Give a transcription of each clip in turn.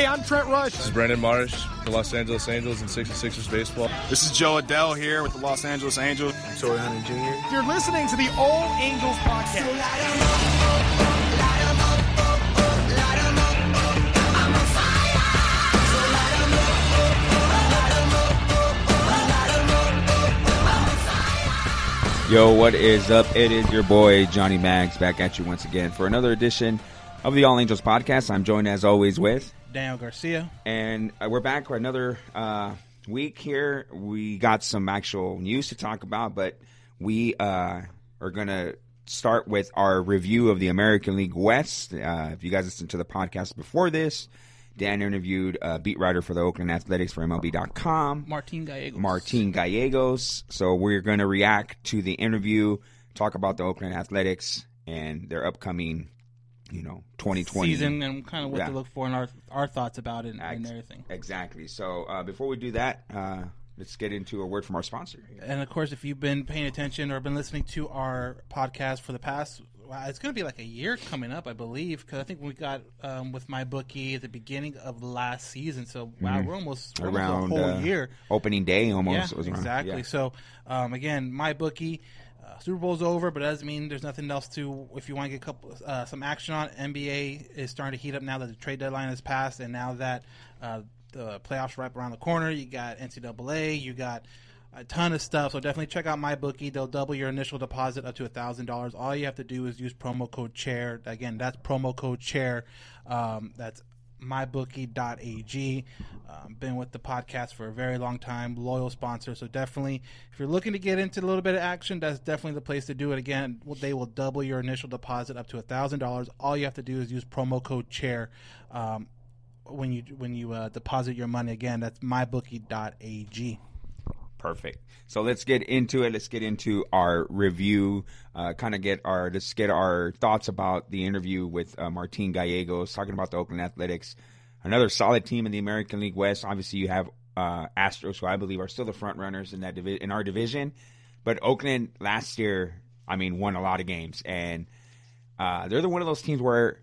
Hey, I'm Trent Rush. This is Brandon Marsh for Los Angeles Angels and 66ers baseball. This is Jo Adell here with the Los Angeles Angels. I'm Torii Hunter Jr. You're listening to the All Angels podcast. Yo, what is up? It is your boy Johnny Mags back at you once again for another edition of the All Angels podcast. I'm joined as always with, Daniel Garcia. and uh, we're back for another uh, week here. We got some actual news to talk about, but we uh, are going to start with our review of the American League West. Uh, if you guys listened to the podcast before this, Dan interviewed a beat writer for the Oakland Athletics for MLB.com. Martin Gallegos. Martin Gallegos. So we're going to react to the interview, talk about the Oakland Athletics and their upcoming, you know, 2020 season and kind of what Yeah. to look for and our our thoughts about it and, and everything. Exactly. So uh, before we do that, uh, let's get into a word from our sponsor. And of course, if you've been paying attention or been listening to our podcast for the past, wow, it's going to be like a year coming up, I believe, because I think we got um, with my bookie at the beginning of last season. So wow, we're almost, we're almost Mm-hmm. Around a whole uh, year. opening day, almost. Yeah, exactly. yeah. So, um, again, my bookie, uh, Super Bowl's over, but it doesn't mean there's nothing else to. If you want to get a couple, uh, some action on, NBA is starting to heat up now that the trade deadline has passed, and now that uh, the playoffs are right around the corner. You got NCAA, you got a ton of stuff. So definitely check out my bookie. They'll double your initial deposit up to a thousand dollars. All you have to do is use promo code chair. Again, that's promo code chair. Um, that's mybookie.ag. Um, been with the podcast for a very long time, loyal sponsor. So definitely, if you're looking to get into a little bit of action, that's definitely the place to do it. Again, they will double your initial deposit up to a thousand dollars. All you have to do is use promo code chair. Um, when you when you uh, deposit your money again, that's mybookie.ag. Perfect. So let's get into it. Let's get into our review. Uh, kind of get our let's get our thoughts about the interview with uh, Martin Gallegos talking about the Oakland Athletics, another solid team in the American League West. Obviously, you have uh, Astros, who I believe are still the front runners in that divi- in our division. But Oakland last year, I mean, won a lot of games, and uh, they're the one of those teams where,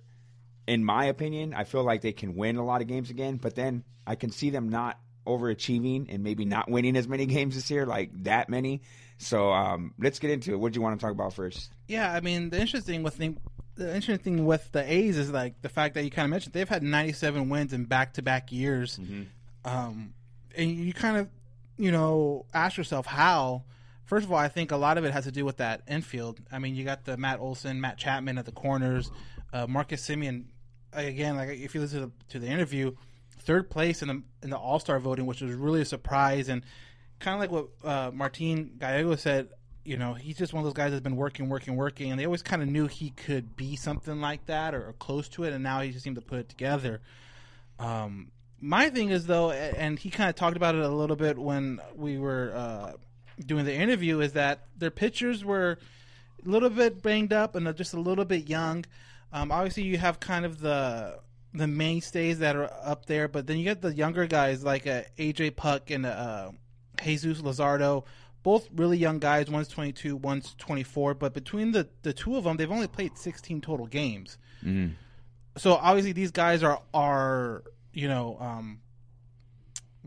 in my opinion, I feel like they can win a lot of games again. But then I can see them not overachieving and maybe not winning as many games this year, like that many. So um, let's get into it. What do you want to talk about first? Yeah, I mean the interesting with thing, the interesting thing with the A's is like the fact that you kind of mentioned they've had 97 wins in back-to-back years, um, and you kind of you know ask yourself how. First of all, I think a lot of it has to do with that infield. I mean, you got the Matt Olson, Matt Chapman at the corners, uh, Marcus Semien. Again, like if you listen to the, to the interview, third place in the in the All Star voting, which was really a surprise and kind of like what uh, Martin Gallego said. You know, he's just one of those guys that's been working, working, working, and they always kind of knew he could be something like that or, or close to it, and now he just seemed to put it together. Um, my thing is though, and he kind of talked about it a little bit when we were uh, doing the interview, is that their pitchers were a little bit banged up and just a little bit young. Um, obviously, you have kind of the the mainstays that are up there, but then you get the younger guys like uh, AJ Puk and uh, Jesus Luzardo, both really young guys. One's 22, one's 24, but between the the two of them, they've only played 16 total games. So obviously, these guys are are you know um,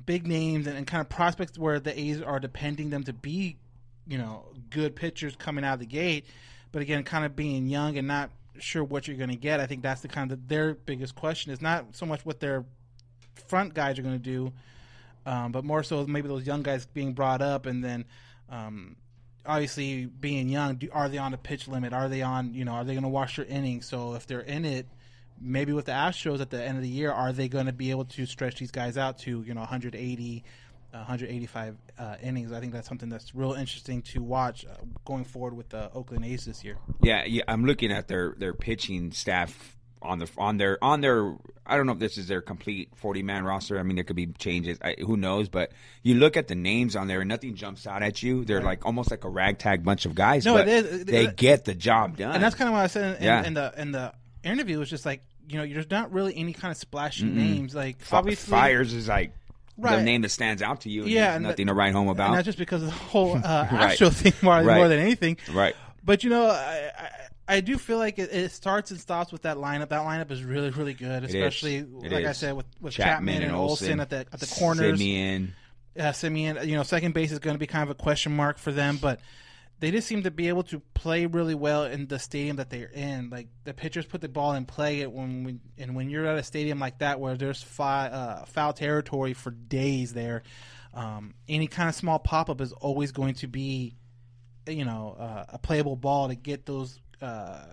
big names and, and kind of prospects where the A's are depending them to be, you know, good pitchers coming out of the gate. But again, kind of being young and not sure what you're going to get. I think that's the kind of their biggest question is not so much what their front guys are going to do, um, but more so maybe those young guys being brought up and then. Um, obviously, being young, do, are they on a pitch limit? Are they on, you know, are they going to wash their innings? So if they're in it, maybe with the Astros at the end of the year, are they going to be able to stretch these guys out to you know 180, uh, 185 uh, innings? I think that's something that's real interesting to watch uh, going forward with the Oakland A's this year. Yeah, yeah. I'm looking at their their pitching staff on the on their on their. I don't know if this is their complete 40 man roster. I mean, there could be changes. I, who knows? But you look at the names on there, and nothing jumps out at you. They're like almost like a ragtag bunch of guys. No, but it is. They It- get the job done. and that's kind of what I said in, Yeah. in the in the interview. Was just like you know, there's not really any kind of splashy names. Like obviously, Fiers is like the name that stands out to you. And Yeah, nothing that- to write home and about. not just because of the whole uh, Right. Astro thing more, Right. more than anything. Right. But you know, I, I, I do feel like it, it starts and stops with that lineup. That lineup is really, really good, especially like I said with, with Chapman, and Olson at the at the corners. Semien. uh, Semien, you know, second base is going to be kind of a question mark for them, but they just seem to be able to play really well in the stadium that they're in. Like the pitchers put the ball in play, it when we, and when you're at a stadium like that where there's fi- uh, foul territory for days there, um, any kind of small pop up is always going to be, you know, uh, a playable ball to get those uh,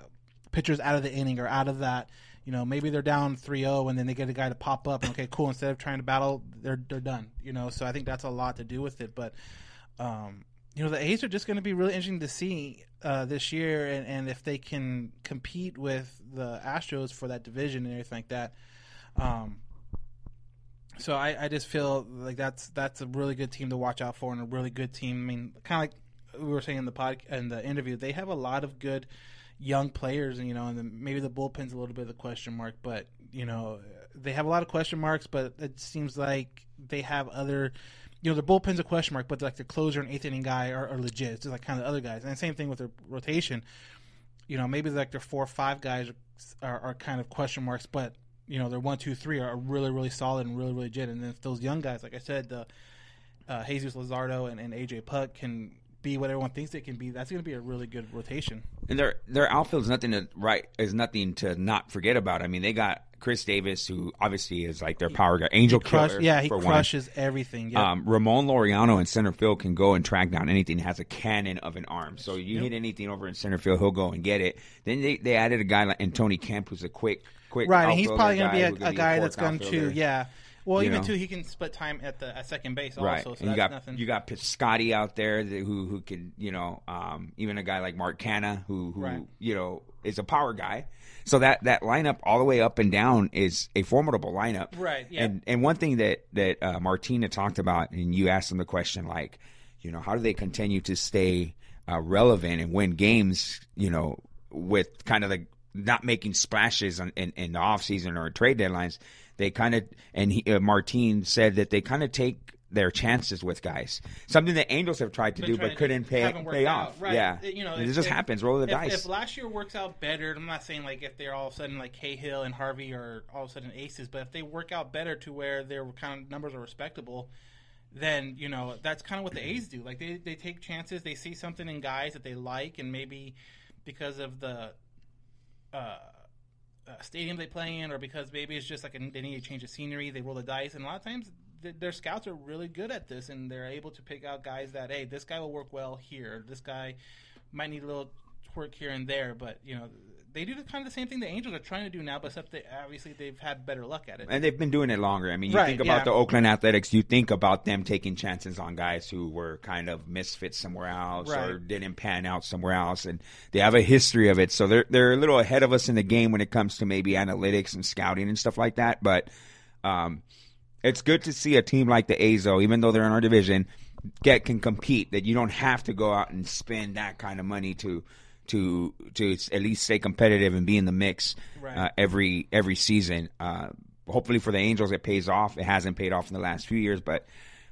pitchers out of the inning or out of that. You know, maybe they're down 3-0 and then they get a guy to pop up. And okay, cool. Instead of trying to battle, they're they're done. You know, so I think that's a lot to do with it. But um, you know, the A's are just going to be really interesting to see uh, this year, and, and if they can compete with the Astros for that division and everything like that. Um, so I, I just feel like that's that's a really good team to watch out for, and a really good team. I mean, kind of like we were saying in the pod in the interview, they have a lot of good young players, and you know, and then maybe the bullpen's a little bit of a question mark, but you know, they have a lot of question marks, but it seems like they have other. You know, their bullpen's a question mark, but like their closer and eighth inning guy are, are legit. It's just like kind of other guys, and the same thing with their rotation. You know, maybe like their four or five guys are, are kind of question marks, but you know, their one, two, three are really, really solid and really, really legit. And then if those young guys, like I said, the uh, Jesus Luzardo and, and AJ Puk can be what everyone thinks they can be, that's going to be a really good rotation. And their their outfield is nothing to right is nothing to not forget about. I mean, they got Khris Davis, who obviously is like their power guy, Angel Crush, Killer. yeah, he for one. crushes everything. Yeah. Um, Ramon Laureano in center field can go and track down anything. Has a cannon of an arm, so you hit anything over in center field, he'll go and get it. Then they, they added a guy like Antony Kemp, who's a quick, quick. right, and he's probably going to be a, a guy fourth that's going to, yeah. Well, You even know. too, he can split time at the at second base Right, also. So and you that's got nothing. you got Piscotti out there that, who who can you know um, even a guy like Mark Canha who who Right. you know is a power guy. So that that lineup all the way up and down is a formidable lineup. Right, yeah. And and one thing that that uh, Martina talked about, and you asked him the question like, you know, how do they continue to stay uh, relevant and win games? You know, with kind of like not making splashes on, in in the off season or trade deadlines. They kind of and he, uh, Martine said that they kind of take their chances with guys. Something that Angels have tried to Been do but to couldn't pay pay out. off. Right. Yeah, It- you know, it if- just if- happens. Roll the if, dice. If last year works out better, I'm not saying like if they're all of a sudden like Cahill and Harvey are all of a sudden aces, but if they work out better to where their kind of numbers are respectable, then you know that's kind of what the A's do. Like they they take chances, they see something in guys that they like, and maybe because of the uh, uh, stadium they play in, or because maybe it's just like a, they need to change the scenery, they roll the dice, and a lot of times th- their scouts are really good at this, and they're able to pick out guys that hey, this guy will work well here, this guy might need a little twerk here and there, but you know they do the kind of the same thing the Angels are trying to do now, but except they obviously they've had better luck at it. and they've been doing it longer. I mean, you Right, think about yeah. the Oakland Athletics, you think about them taking chances on guys who were kind of misfits somewhere else or didn't pan out somewhere else, and they have a history of it. So they're they're a little ahead of us in the game when it comes to maybe analytics and scouting and stuff like that. But um, it's good to see a team like the A's, though, even though they're in our division, get can compete. That you don't have to go out and spend that kind of money to. To to at least stay competitive and be in the mix Right. uh, every every season. Uh, hopefully for the Angels, it pays off. It hasn't paid off in the last few years, but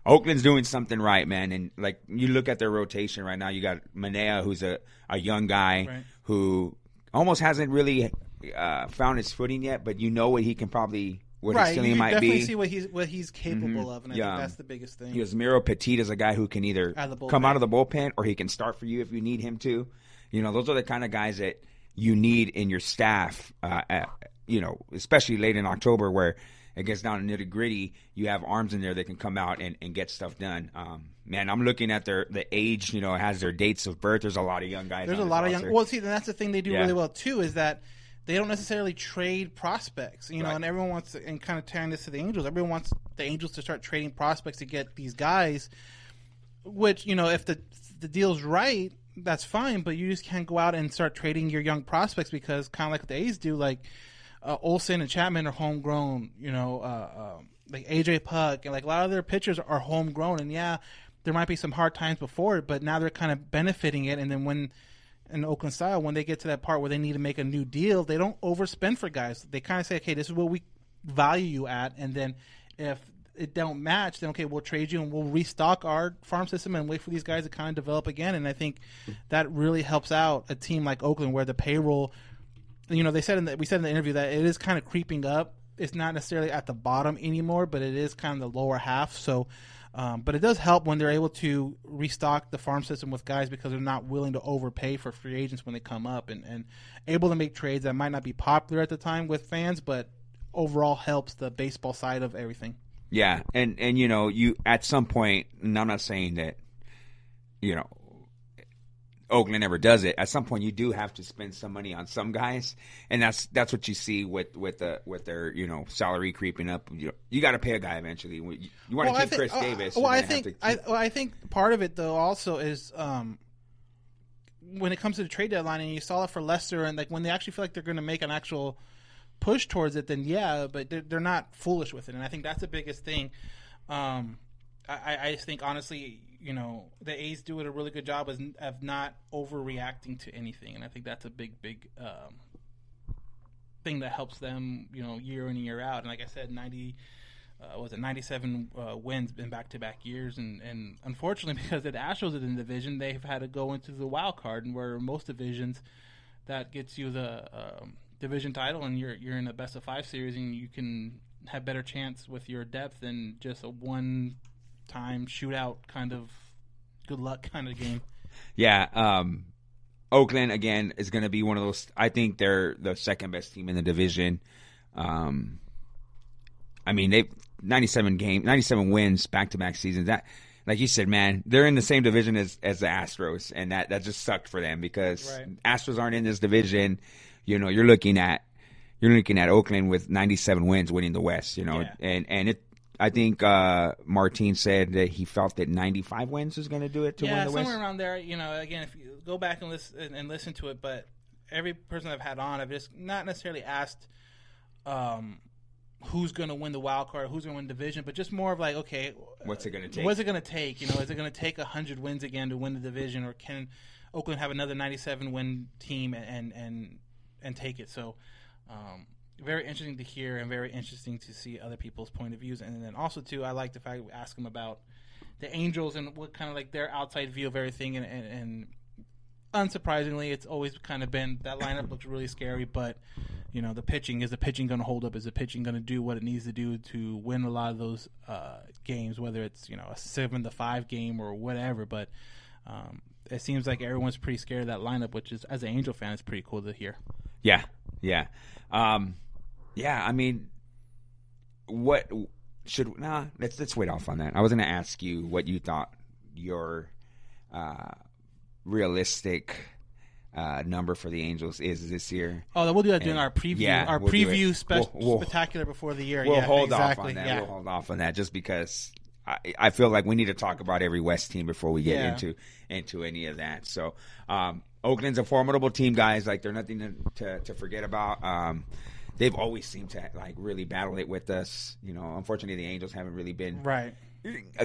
Oakland's doing something right, man. And like you look at their rotation right now, you got Manaea, who's a, a young guy Right. who almost hasn't really uh, found his footing yet, but you know what he can probably what right, his ceiling can might definitely be. see what he's what he's capable of, and I Yeah. think that's the biggest thing. Because Miro Petit is a guy who can either Out come out of the bullpen or he can start for you if you need him to. You know, those are the kind of guys that you need in your staff. Uh, at, you know, especially late in October where it gets down to nitty gritty. You have arms in there that can come out and, and get stuff done. Um, man, I'm looking at their the age. You know, has their dates of birth. There's a lot of young guys. There's a lot of young. Well, see, that's the thing they do Yeah. really well too is that they don't necessarily trade prospects, you know, Right. and everyone wants to, and kind of tying this to the Angels, everyone wants the Angels to start trading prospects to get these guys, which, you know, if the, the deal's right, that's fine, but you just can't go out and start trading your young prospects because kind of like the A's do, like, uh, Olson and Chapman are homegrown, you know, uh, um, like AJ Puk and like a lot of their pitchers are homegrown, and yeah, there might be some hard times before it, but now they're kind of benefiting it. And then when in Oakland style, when they get to that part where they need to make a new deal, they don't overspend for guys. They kind of say, okay, this is what we value you at, and then if it don't match, then okay, we'll trade you and we'll restock our farm system and wait for these guys to kind of develop again. And I think that really helps out a team like Oakland where the payroll you know, they said in the, we said in the interview that it is kind of creeping up. It's not necessarily at the bottom anymore, but it is kind of the lower half. So, um, but it does help when they're able to restock the farm system with guys because they're not willing to overpay for free agents when they come up and, and able to make trades that might not be popular at the time with fans, but overall helps the baseball side of everything. Yeah, and and you know, you at some point, and I'm not saying that, you know, Oakland never does it. At some point, you do have to spend some money on some guys, and that's that's what you see with with the with their you know salary creeping up. You know, you got to pay a guy eventually. You, you want to I keep think- Khris uh, Davis. Well, I think to I, well, I think part of it though also is um, when it comes to the trade deadline, and you saw it for Lester, and like when they actually feel like they're going to make an actual push towards it, then yeah, but they're, they're not foolish with it, and I think that's the biggest thing. Um, I, I think honestly, you know, the A's do it a really good job of, not overreacting to anything, and I think that's a big, big um, thing that helps them, you know, year in and year out. And like I said, ninety uh, was it 97 uh, wins in back-to-back years, and, and unfortunately, because the Astros are in the division, they've had to go into the wild card, and where most divisions that gets you the um, division title, and you're you're in a best of five series, and you can have better chance with your depth than just a one-time shootout kind of good luck kind of game. Yeah, um, Oakland again is going to be one of those. I think they're the second best team in the division. Um, I mean, they 97 game, 97 wins back to back seasons. That, like you said, man, they're in the same division as as the Astros, and that that just sucked for them because Right. Astros aren't in this division. You know, you're looking at you're looking at Oakland with 97 wins, winning the West. You know, Yeah. and and it. I think uh, Martin said that he felt that 95 wins was going to do it to yeah, win the somewhere West. around there. You know, again, if you go back and listen and, and listen to it, but every person I've had on, I've just not necessarily asked um, who's going to win the wild card, who's going to win the division, but just more of like, okay, What's it going to take? what's it going to take? You know, is it going to take hundred wins again to win the division, or can Oakland have another ninety-seven win team and and and take it? So. Um, very interesting to hear and very interesting to see other people's point of views. And then also too i like the fact we ask them about the angels and what kind of like their outside view of everything. And, and, and unsurprisingly it's always kind of been that lineup looks really scary but you know the pitching is the pitching going to hold up? Is the pitching going to do what it needs to do to win a lot of those uh, games whether it's you know a seven to five game or whatever? But um, it seems like everyone's pretty scared of that lineup which is as an angel fan it's pretty cool to hear. Yeah, yeah, um, yeah. I mean, what should nah? Let's let's wait off on that. I was going to ask you what you thought your uh, realistic uh, number for the Angels is this year. Oh, we'll do that during our preview. yeah, our we'll preview spe- We'll- we'll- spectacular before the year. We'll yeah, hold exactly. off on that. Yeah. We'll hold off on that just because I, I feel like we need to talk about every West team before we get Yeah. into into any of that. So um, Oakland's a formidable team, guys. Like they're nothing to to, to forget about. Um, they've always seemed to like really battle it with us. You know, unfortunately, the Angels haven't really been Right.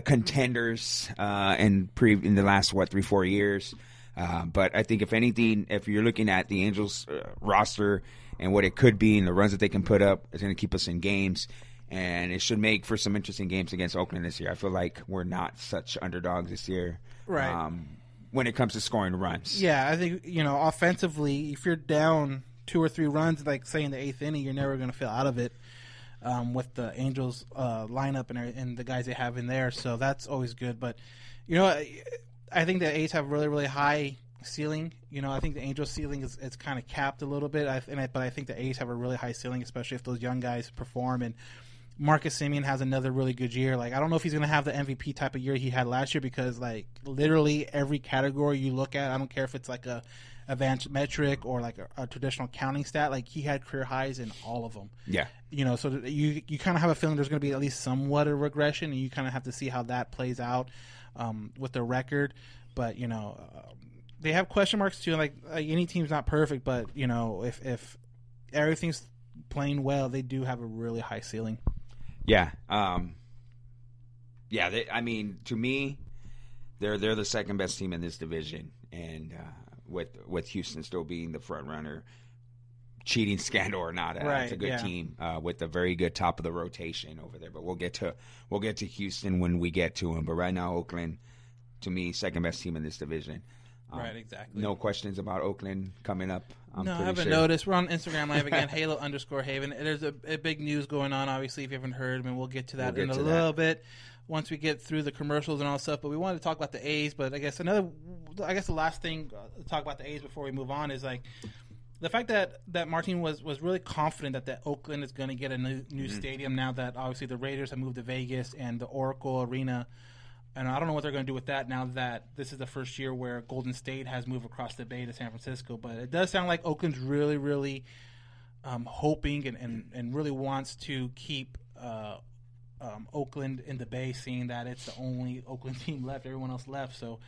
contenders uh, in pre in the last what three four years. Uh, but I think if anything, if you're looking at the Angels uh, roster and what it could be and the runs that they can put up, it's going to keep us in games, and it should make for some interesting games against Oakland this year. I feel like we're not such underdogs this year, Right. Um, when it comes to scoring runs, Yeah, I think you know offensively, if you're down two or three runs, like say in the eighth inning, you're never going to feel out of it. Um, with the Angels uh, lineup and, and the guys they have in there, so that's always good. But you know, I, think the A's have really really high ceiling. You know, I think the Angels ceiling is, is kind of capped a little bit. I, I, but I think the A's have a really high ceiling, especially if those young guys perform and. Marcus Semien has another really good year. Like I don't know if he's going to have the MVP type of year he had last year because like literally every category you look at, I don't care if it's like a advanced metric or like a, a traditional counting stat, like he had career highs in all of them. Yeah. You know, so you you kind of have a feeling there's going to be at least somewhat of a regression, and you kind of have to see how that plays out um, with the record. But you know, uh, they have question marks too. Like, like any team's not perfect, but you know, if if everything's playing well, they do have a really high ceiling. Yeah. Um, yeah. They, I mean, to me, they're they're the second best team in this division, and uh, with with Houston still being the front runner, cheating scandal or not, uh, it's a good yeah. team uh, with a very good top of the rotation over there. But we'll get to we'll get to Houston when we get to them. But right now, Oakland, to me, second best team in this division. Um, Right, exactly. No questions about Oakland coming up. I'm no, I haven't sure. noticed. We're on Instagram Live again, Halo underscore Haven. There's a, a big news going on, obviously, if you haven't heard, and we'll get to that We'll in get a that. little bit once we get through the commercials and all that stuff. But we wanted to talk about the A's. But I guess another, I guess the last thing uh, to talk about the A's before we move on is like the fact that that Martin was was really confident that that Oakland is going to get a new, new Mm-hmm. stadium now that obviously the Raiders have moved to Vegas and the Oracle Arena. And I don't know what they're going to do with that now that this is the first year where Golden State has moved across the bay to San Francisco. But it does sound like Oakland's really, really um, hoping and, and, and really wants to keep uh, um, Oakland in the Bay, seeing that it's the only Oakland team left. Everyone else left. So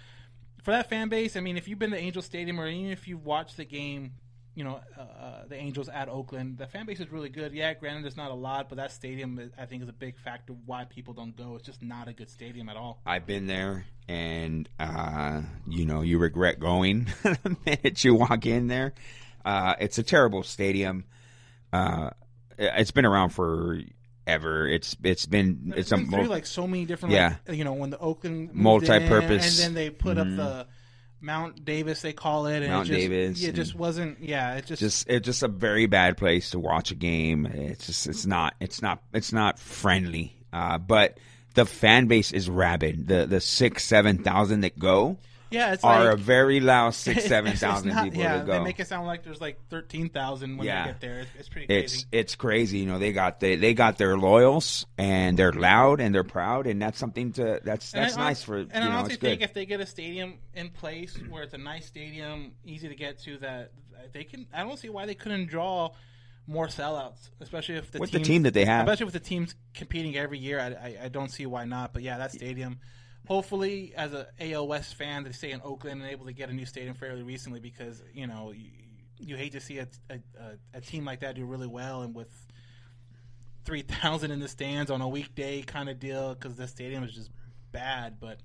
for that fan base, I mean, if you've been to Angel Stadium or even if you've watched the game, you know, uh, uh, the Angels at Oakland, the fan base is really good. Yeah, granted, it's not a lot, but that stadium, I think, is a big factor why people don't go. It's just not a good stadium at all. I've been there, and uh, you know you regret going the minute you walk in there. Uh, it's a terrible stadium. Uh, it's been around forever. It's it's been It's a through mul- like so many different, Yeah. like, you know, when the Oakland Multi-purpose. in, and then they put up the Mount Davis, they call it, and Mount it just, Davis It just wasn't. Yeah, it just, just it's just a very bad place to watch a game. It's just it's not it's not it's not friendly. Uh, but the fan base is rabid. The the six seven thousand that go yeah, it's are like, a very loud six it's- seven it's thousand people Yeah, that go. they make it sound like there's like thirteen thousand when Yeah. you get there. It's, it's pretty it's crazy. it's crazy. You know, they got they they got their loyals and they're loud and they're proud and that's something to that's And that's I nice for you And I know honestly it's good. think if they get a stadium in place where it's a nice stadium, easy to get to, that they can. I don't see why they couldn't draw more sellouts, especially if the With the team that they have. especially with the teams competing every year. I, I, I don't see why not. But yeah, that stadium. Hopefully, as a West fan, they stay in Oakland and able to get a new stadium fairly recently because you know you, you hate to see a, a, a, a team like that do really well and with three thousand in the stands on a weekday kind of deal because the stadium is just bad. But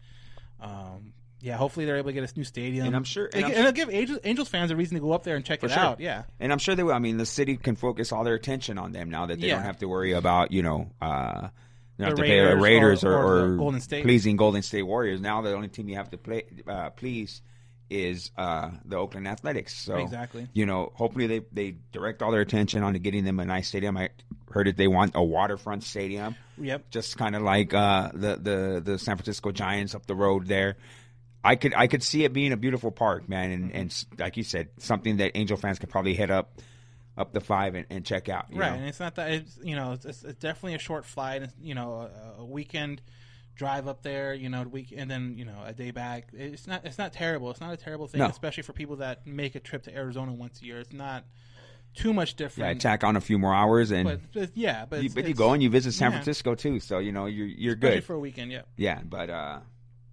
um, yeah, hopefully they're able to get a new stadium, And I'm sure- and, and it'll give Angels, Angels fans a reason to go up there and check it sure. out. Yeah, And I'm sure they will. I mean, the city can focus all their attention on them now that they Yeah. don't have to worry about, you know, uh, they don't have The to pay the Raiders Raiders or- or, or or Golden State. pleasing Golden State Warriors. Now the only team you have to play uh, please is uh, the Oakland Athletics. So Exactly. you know, hopefully they they direct all their attention onto getting them a nice stadium. I heard that they want a waterfront stadium. Yep. Just kind of like uh, the the the San Francisco Giants up the road there. I could I could see it being a beautiful park, man, and, and like you said, something that Angel fans could probably hit up up the five and, and check out. you right. know? And it's not that it's you know it's, it's, it's definitely a short flight. It's, you know, a, a weekend drive up there. You know, week and then you know a day back. It's not it's not terrible. It's not a terrible thing, No. especially for people that make a trip to Arizona once a year. It's not too much different. Yeah, tack on a few more hours and but, but yeah, but you, but you go and you visit San yeah. Francisco too, so you know you're you're especially good. for a weekend. Yeah. yeah, but uh,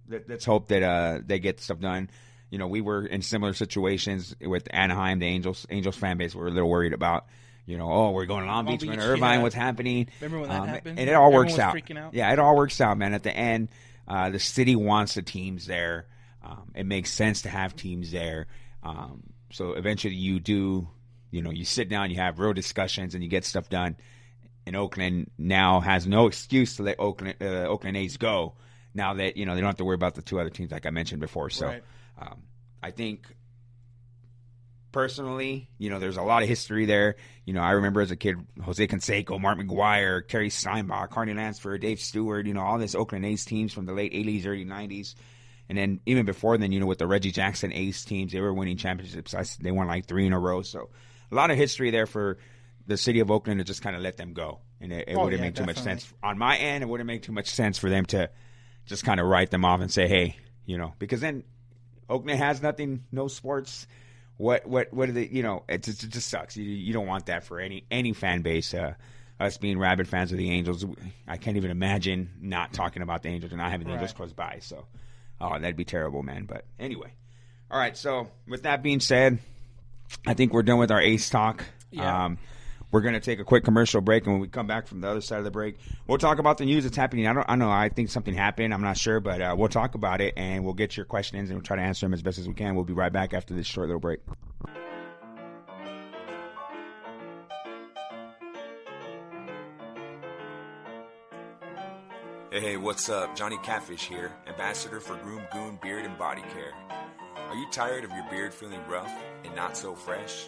let, let's hope that uh they get stuff done. You know, we were in similar situations with Anaheim. The Angels Angels fan base were a little worried about. You know, oh, we're going to Long Long Beach, we're going to Beach, Irvine. yeah. What's happening? Remember when that Um, happened? And it all Everyone works out. out. Yeah, it all works out, man. At the end, uh, the city wants the teams there. Um, it makes sense to have teams there. Um, so eventually, you do. You know, you sit down, you have real discussions, and you get stuff done. And Oakland now has no excuse to let Oakland uh, Oakland A's go. Now that you know they don't have to worry about the two other teams, like I mentioned before. So, Right. Um, I think personally, you know, there's a lot of history there. You know, I remember as a kid, Jose Canseco, Mark McGwire, Terry Steinbach, Carney Lansford, Dave Stewart, you know, all this Oakland A's teams from the late 80s, early 90s. And then even before then, you know, with the Reggie Jackson A's teams, they were winning championships. I, they won like three in a row. So a lot of history there for the city of Oakland to just kind of let them go. And it, it Oh, wouldn't yeah, make too much sense. On my end, it wouldn't make too much sense for them to just kind of write them off and say, hey, you know, because then Oakland has nothing, no sports. what what what are they? You know, it just, it just sucks. You, you don't want that for any any fan base. Uh, us being rabid fans of the Angels, I can't even imagine not talking about the Angels and not having the Angels Right. close by. So, oh, that'd be terrible, man. But anyway, all right. So with that being said, I think we're done with our A's talk. Yeah. Um, we're going to take a quick commercial break, and when we come back from the other side of the break, we'll talk about the news that's happening. I don't, I know, I think something happened. I'm not sure, but uh, we'll talk about it, and we'll get your questions and we'll try to answer them as best as we can. We'll be right back after this short little break. Hey, hey, what's up? Johnny Catfish here, ambassador for Groom Goon Beard and Body Care. Are you tired of your beard feeling rough and not so fresh?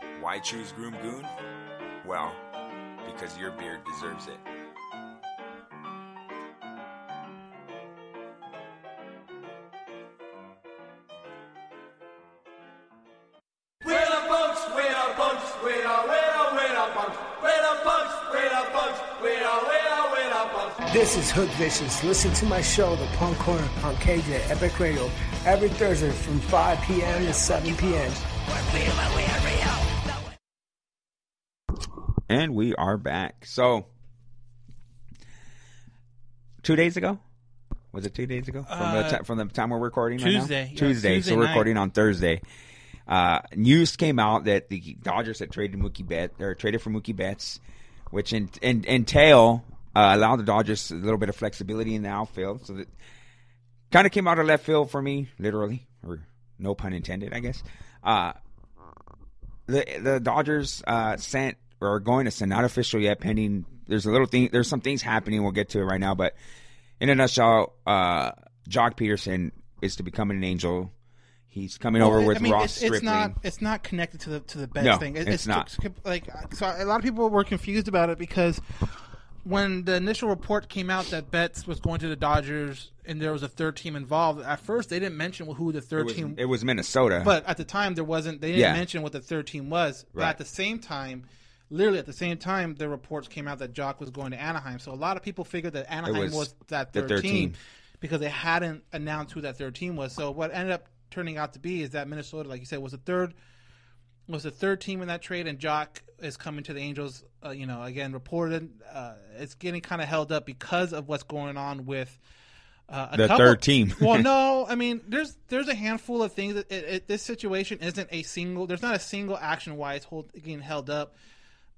Why choose Groom Goon? Well, because your beard deserves it. Where the bunks, where the bunks, where the, where the, where the bunks, where the bunks, where the bunks, where the, where the, where the bunks. This is Hook Vicious. Listen to my show, The Punk Corner, on KJ Epic Radio, every Thursday from 5 p.m. to 7 p.m. And we are back. So, two days ago, was it two days ago from the Uh, ti- from the time we're recording? right now? Tuesday, yeah, Tuesday. Tuesday so we're night. recording on Thursday. Uh, news came out that the Dodgers had traded Mookie Bet or traded for Mookie Betts, which in, in, entail uh, allowed the Dodgers a little bit of flexibility in the outfield. So that kind of came out of left field for me, literally, or no pun intended, I guess. Uh, the the Dodgers uh, sent are going to send not official yet, pending. There's a little thing. There's some things happening. We'll get to it right now, but in a nutshell, uh, Joc Pederson is to become an Angel. He's coming over Well, with I mean, Ross it's, Stripling. it's not. It's not connected to the to the best No, thing. it's not. like so. A lot of people were confused about it because when the initial report came out that Betts was going to the Dodgers and there was a third team involved, at first they didn't mention who the it third was, team. it was Minnesota. but at the time there wasn't. They didn't Yeah. mention what the third team was. But at the same time. Literally at the same time, the reports came out that Joc was going to Anaheim. So a lot of people figured that Anaheim was was, that the third, third team, team. because they hadn't announced who that third team was. So what ended up turning out to be is that Minnesota, like you said, was the third was the third team in that trade, and Joc is coming to the Angels. Uh, you know, again reported uh, it's getting kind of held up because of what's going on with uh, a The couple- third team. well, no, I mean there's there's a handful of things that it, it, this situation isn't a single. There's not a single action why it's hold, getting held up.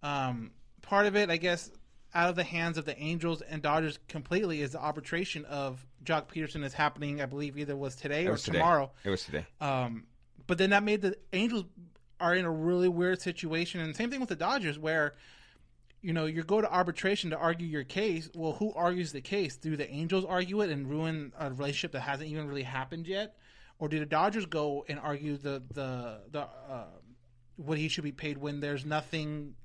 Um, part of it, I guess, out of the hands of the Angels and Dodgers completely is the arbitration of Joc Pederson is happening. I believe either was today it or was today. tomorrow. It was today. Um, but then that made the Angels are in a really weird situation, and same thing with the Dodgers, where you know you go to arbitration to argue your case. Well, who argues the case? Do the Angels argue it and ruin a relationship that hasn't even really happened yet, or do the Dodgers go and argue the the the uh, what he should be paid when there's nothing?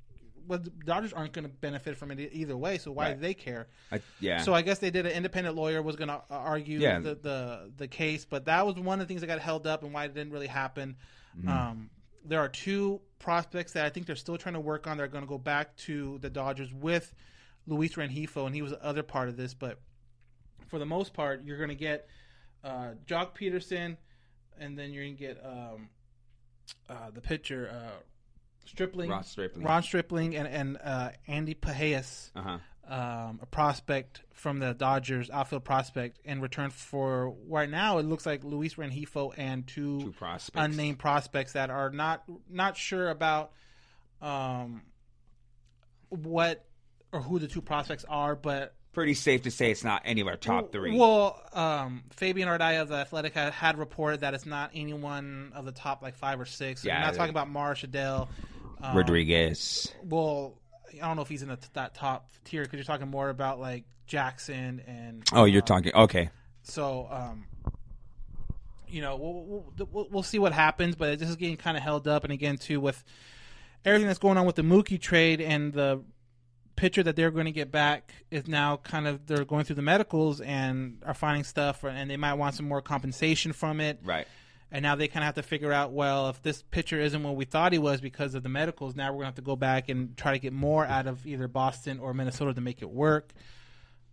Well, the Dodgers aren't going to benefit from it either way, so why Right. do they care? I, yeah. So I guess they did an independent lawyer was going to argue Yeah. the, the the case, but that was one of the things that got held up and why it didn't really happen. Mm-hmm. Um, there are two prospects that I think they're still trying to work on. They're going to go back to the Dodgers with Luis Rengifo, and he was the other part of this. But for the most part, you're going to get uh, Joc Pederson, and then you're going to get um, uh, the pitcher uh, Stripling, Ross Stripling. Ron Stripling, and and uh, Andy Pages uh huh. um, a prospect from the Dodgers, outfield prospect, in return for right now it looks like Luis Rengifo and two, Two prospects. unnamed prospects that are not not sure about um, what or who the two prospects are, but Pretty safe to say it's not any of our top three. well, um, Fabian Ardaya of the Athletic had, had reported that it's not anyone of the top like five or six. Yeah, you're not talking about Mars Adell. Um, Rodriguez. Well, I don't know if he's in the, that top tier because you're talking more about like Jackson and. Oh, you're uh, talking. Okay. So, um, you know, we'll, we'll, we'll, we'll see what happens. But this is getting kind of held up, and again, too, with everything that's going on with the Mookie trade and the pitcher that they're going to get back is now kind of they're going through the medicals and are finding stuff, and they might want some more compensation from it. Right. And now they kind of have to figure out, well, if this pitcher isn't what we thought he was because of the medicals, now we're going to have to go back and try to get more out of either Boston or Minnesota to make it work.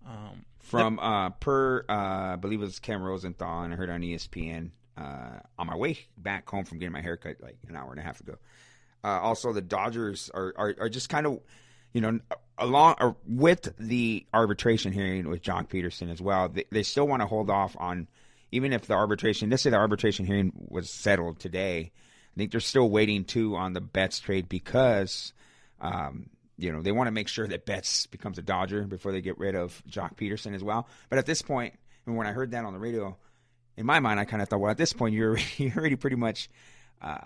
Um, From uh, per, uh, I believe it was Ken Rosenthal, and I heard on ESPN uh, on my way back home from getting my haircut like an hour and a half ago. Uh, also, the Dodgers are, are, are just kind of, you know, along or with the arbitration hearing with John Pederson as well. They, they still want to hold off on, even if the arbitration. Let's say the arbitration hearing was settled today. I think they're still waiting too on the Betts trade because, um, you know, they want to make sure that Betts becomes a Dodger before they get rid of Joc Pederson as well. But at this point, and when I heard that on the radio, in my mind, I kind of thought, well, at this point, you're you're already pretty much uh,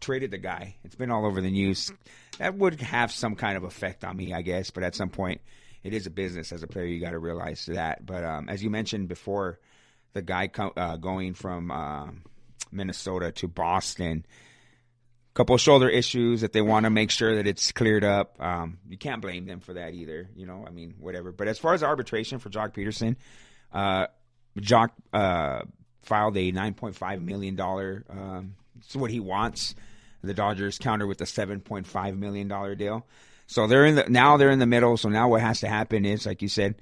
traded the guy. It's been all over the news. That would have some kind of effect on me, I guess. But at some point, it is a business as a player. You got to realize that. But um, as you mentioned before, the guy co- uh, going from uh, Minnesota to Boston, couple shoulder issues that they want to make sure that it's cleared up. Um, you can't blame them for that either. You know, I mean, whatever. But as far as arbitration for Joc Pederson, uh, Joc uh, filed a nine point five million dollar. Um, it's what he wants. The Dodgers counter with a seven point five million dollar deal. So they're in the now they're in the middle. So now what has to happen is, like you said,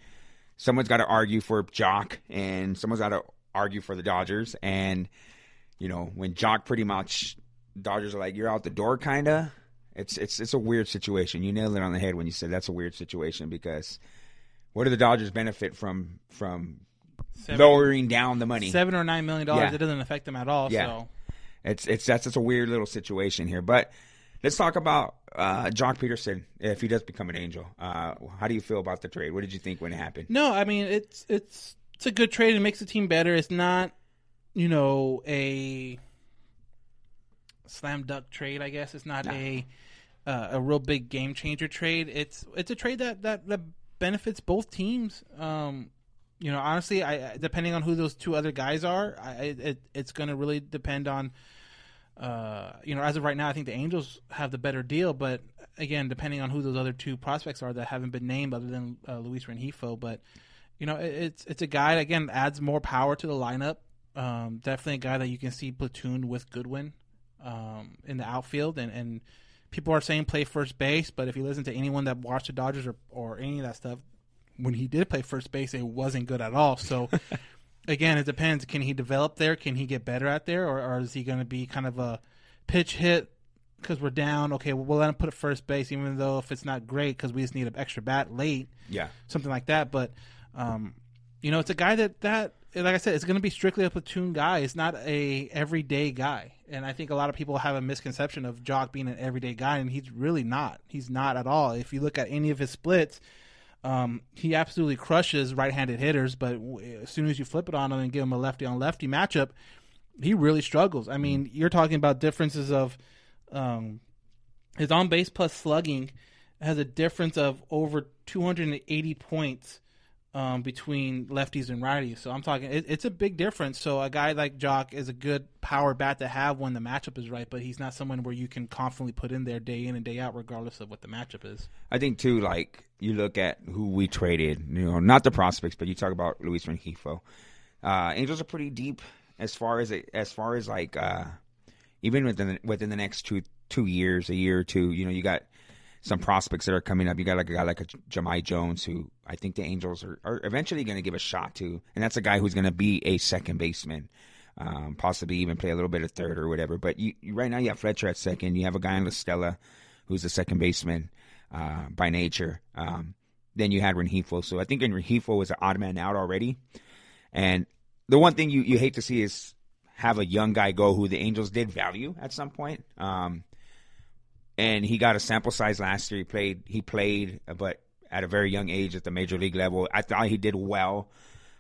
someone's got to argue for Joc, and someone's got to argue for the Dodgers. And you know, when Joc pretty much Dodgers are like, "You're out the door," kind of. It's it's it's a weird situation. You nailed it on the head when you said that's a weird situation because what do the Dodgers benefit from from Seven- lowering down the money? seven or nine million dollars, Yeah. it doesn't affect them at all. Yeah. So It's it's that's just a weird little situation here. But let's talk about uh, Joc Pederson if he does become an Angel. Uh, how do you feel about the trade? What did you think when it happened? No, I mean it's it's it's a good trade. It makes the team better. It's not, you know, a slam dunk trade. I guess it's not a uh, a real big game changer trade. It's it's a trade that that, that benefits both teams. Um, you know, honestly, I I- depending on who those two other guys are, I it, it's going to really depend on. Uh, you know, as of right now, I think the Angels have the better deal, but again, depending on who those other two prospects are that haven't been named, other than uh, Luis Rengifo, but you know, it, it's it's a guy that, again adds more power to the lineup. Um, definitely a guy that you can see platooned with Goodwin um, in the outfield, and, and people are saying play first base, but if you listen to anyone that watched the Dodgers or, or any of that stuff, when he did play first base, it wasn't good at all. So again, it depends. Can he develop there? Can he get better at there, or, or is he going to be kind of a pitch hit because we're down? Okay, well, we'll let him put it first base, even though if it's not great because we just need an extra bat late Yeah, something like that. But um, you know, it's a guy that that like I said, it's going to be strictly a platoon guy. It's not a everyday guy, and I think a lot of people have a misconception of Joc being an everyday guy, and he's really not. He's not at all. If you look at any of his splits. Um, he absolutely crushes right-handed hitters, but as soon as you flip it on him and give him a lefty-on-lefty matchup, he really struggles. I mean, you're talking about differences of um, his on base plus slugging has a difference of over 280 points um, between lefties and righties. So I'm talking, it, it's a big difference. So a guy like Joc is a good power bat to have when the matchup is right, but he's not someone where you can confidently put in there day in and day out, regardless of what the matchup is. I think too. Like you look at who we traded. You know, not the prospects, but you talk about Luis Rengifo. Uh, Angels are pretty deep as far as it, as far as like uh, even within the, within the next two two years, a year or two. You know, you got some prospects that are coming up. You got like a guy like a Jahmai Jones, who I think the Angels are, are eventually going to give a shot to, and that's a guy who's going to be a second baseman, um, possibly even play a little bit of third or whatever. But you, you right now you have Fletcher at second. You have a guy in La Stella, who's a second baseman uh, by nature. Um, then you had Rengifo, so I think Rengifo was an odd man out already. And the one thing you, you hate to see is have a young guy go who the Angels did value at some point. Um, and he got a sample size last year. He played, he played, but at a very young age at the major league level. I thought he did well,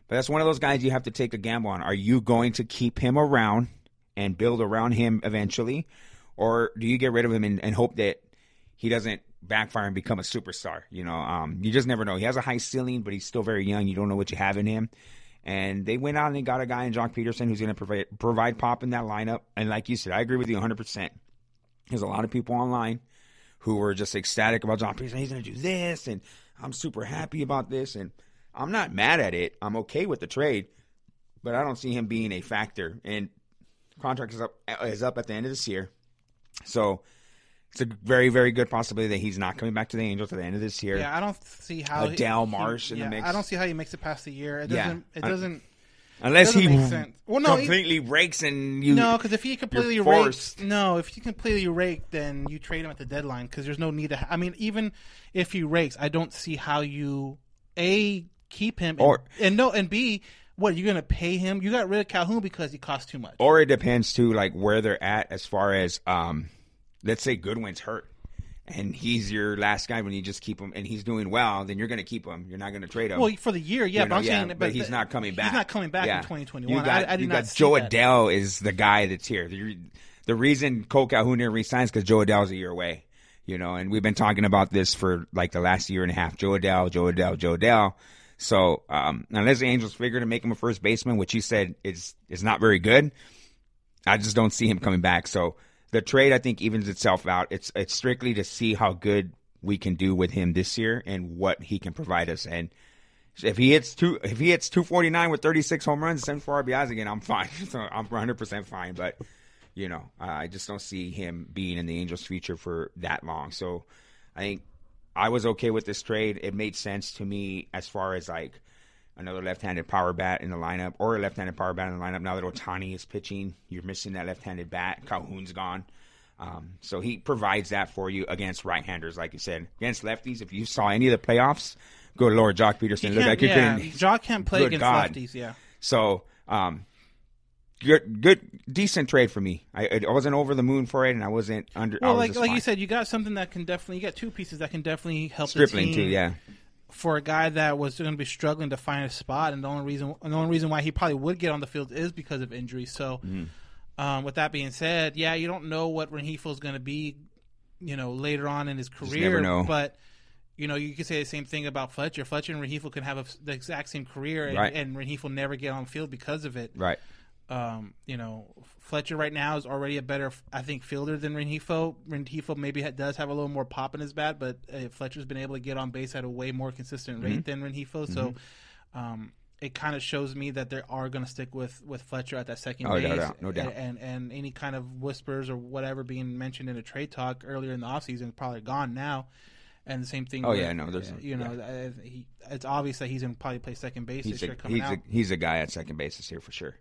but that's one of those guys you have to take a gamble on. Are you going to keep him around and build around him eventually, or do you get rid of him and, and hope that he doesn't backfire and become a superstar? You know, um, you just never know. He has a high ceiling, but he's still very young. You don't know what you have in him. And they went out and they got a guy in Joc Pederson who's going to provide provide pop in that lineup. And like you said, I agree with you 100. percent There's a lot of people online who were just ecstatic about Joc Pederson. He's going to do this, and I'm super happy about this. And I'm not mad at it. I'm okay with the trade, but I don't see him being a factor. And contract is up is up at the end of this year, so it's a very very good possibility that he's not coming back to the Angels at the end of this year. Yeah, I don't see how Adell he- Marsh in the yeah, mix. I don't see how he makes it past the year. It Yeah. doesn't. It doesn't. Unless he. Well, no, he- completely breaks and you no, because if he completely rakes, no, if you completely rake, then you trade him at the deadline because there's no need to. Ha- I mean, even if he rakes, I don't see how you a keep him and, Or- and no, and b what you're gonna pay him? You got rid of Calhoun because he cost too much. or it depends too, like where they're at as far as um, let's say Goodwin's hurt. And he's your last guy when you just keep him, and he's doing well. Then you're going to keep him. You're not going to trade him. Well, for the year, yeah, You but know, I'm saying, but, but he's the- not coming back. He's not coming back Yeah. in 2021. You got, I, I you got Jo that. Adell is the guy that's here. The, the reason Kole Calhoun didn't resign because Jo Adell's a year away. You know, and we've been talking about this for like the last year and a half. Jo Adell, Jo Adell, Jo Adell. So um, unless the Angels figure to make him a first baseman, which he said is is not very good, I just don't see him coming back. So the trade I think evens itself out. It's it's strictly to see how good we can do with him this year and what he can provide us. And if he hits two, if he hits two forty nine with thirty six home runs, seven four RBIs again, I'm fine. So I'm one hundred percent fine. But you know, I just don't see him being in the Angels' future for that long. So I think I was okay with this trade. It made sense to me as far as like another left-handed power bat in the lineup or a left-handed power bat in the lineup. Now that Ohtani is pitching, you're missing that left-handed bat. Calhoun's gone. Um, so he provides that for you against right-handers, like you said. Against lefties, if you saw any of the playoffs, go to Lord Joc Pederson. He like you yeah, couldn't. Joc can't play against God. lefties. Yeah. So, um, good, good, decent trade for me. I, I wasn't over the moon for it, and I wasn't under. I Well, was like like you said, you got something that can definitely you got two pieces that can definitely help Stripling the too, yeah. For a guy that was going to be struggling to find a spot, and the only reason the only reason why he probably would get on the field is because of injury. So, Mm-hmm. um, with that being said, yeah, you don't know what Rengifo is going to be, you know, later on in his career. never know. But you know, you could say the same thing about Fletcher. Fletcher and Rengifo can have a, the exact same career, and, Right. and Rengifo never get on the field because of it. Right. Um, you know, Fletcher right now is already a better, I think, fielder than Rengifo. Rengifo maybe ha- does have a little more pop in his bat, but uh, Fletcher's been able to get on base at a way more consistent rate Mhm. than Rengifo. So, um, it kind of shows me that they are going to stick with with Fletcher at that second Oh, no base. doubt, no doubt. And, and any kind of whispers or whatever being mentioned in a trade talk earlier in the offseason is probably gone now. And the same thing. Oh, with, yeah, no, there's- uh, you know, uh, he, it's obvious that he's going to probably play second base He's this a, year coming he's, out. a, he's a guy at second base this year for sure.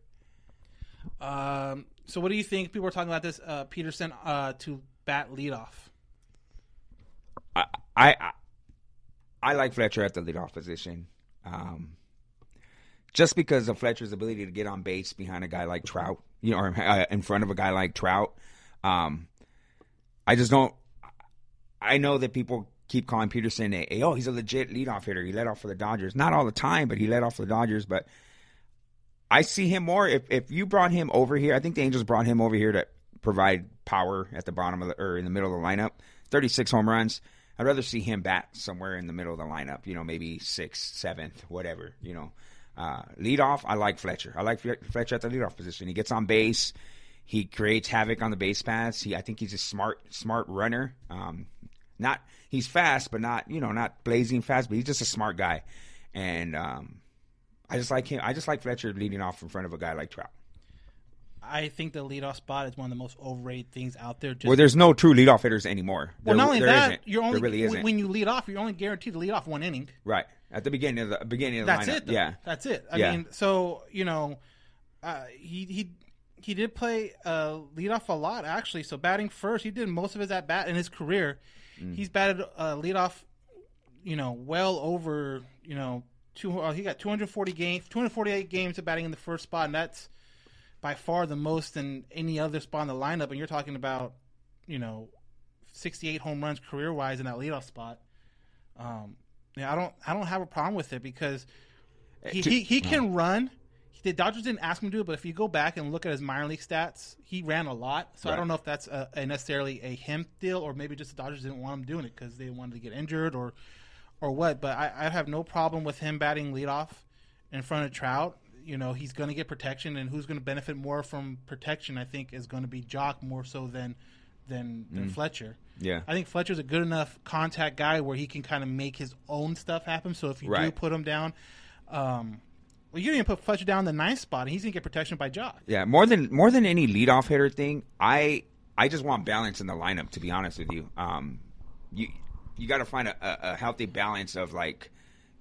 Um, so what do you think? People are talking about this uh, Pederson uh, to bat leadoff. I, I I like Fletcher at the leadoff position, um, just because of Fletcher's ability to get on base behind a guy like Trout, you know, or uh, in front of a guy like Trout. Um, I just don't. I know that people keep calling Pederson a, a oh he's a legit leadoff hitter. He led off for the Dodgers, not all the time, but he led off for the Dodgers. But I see him more if if you brought him over here. I think the Angels brought him over here to provide power at the bottom of the or in the middle of the lineup. Thirty six home runs. I'd rather see him bat somewhere in the middle of the lineup. You know, maybe sixth, seventh, whatever. You know, uh, lead off. I like Fletcher. I like Fletcher at the leadoff position. He gets on base. He creates havoc on the base paths. He, I think he's a smart, smart runner. Um, not he's fast, but not you know not blazing fast. But he's just a smart guy, and um, I just like him. I just like Fletcher leading off in front of a guy like Trout. I think the leadoff spot is one of the most overrated things out there. Just Well, there's no true leadoff hitters anymore. well, There- not only that, isn't. you're only really when you lead off, you're only guaranteed to lead off one inning. right at the beginning of the beginning of the That's lineup. it. though. Yeah, that's it. I Yeah. mean, so you know, uh, he he he did play uh, leadoff a lot actually. So batting first, he did most of his at bat in his career. Mm. He's batted uh, leadoff, you know, well over you know two. Uh, he got 240 games, 248 games of batting in the first spot, and that's by far the most than any other spot in the lineup. And you're talking about, you know, 68 home runs career wise in that leadoff spot. Um, yeah, I don't, I don't have a problem with it because he he, he can run. The Dodgers didn't ask him to do it, but if you go back and look at his minor league stats, he ran a lot. So I don't know if that's a, a necessarily a him deal, or maybe just the Dodgers didn't want him doing it because they wanted to get injured or or what. But I, I have no problem with him batting leadoff in front of Trout. you know he's going to get protection, and who's going to benefit more from protection? I think is going to be Joc more so than than, than Mm. Fletcher. Yeah. I think Fletcher's a good enough contact guy where he can kind of make his own stuff happen. So if you do put him down, um, well, you didn't put Fletcher down in the ninth spot, and he's going to get protection by Joc. Yeah, more than more than any leadoff hitter thing, I I just want balance in the lineup. To be honest with you, um, you you got to find a, a, healthy balance of like,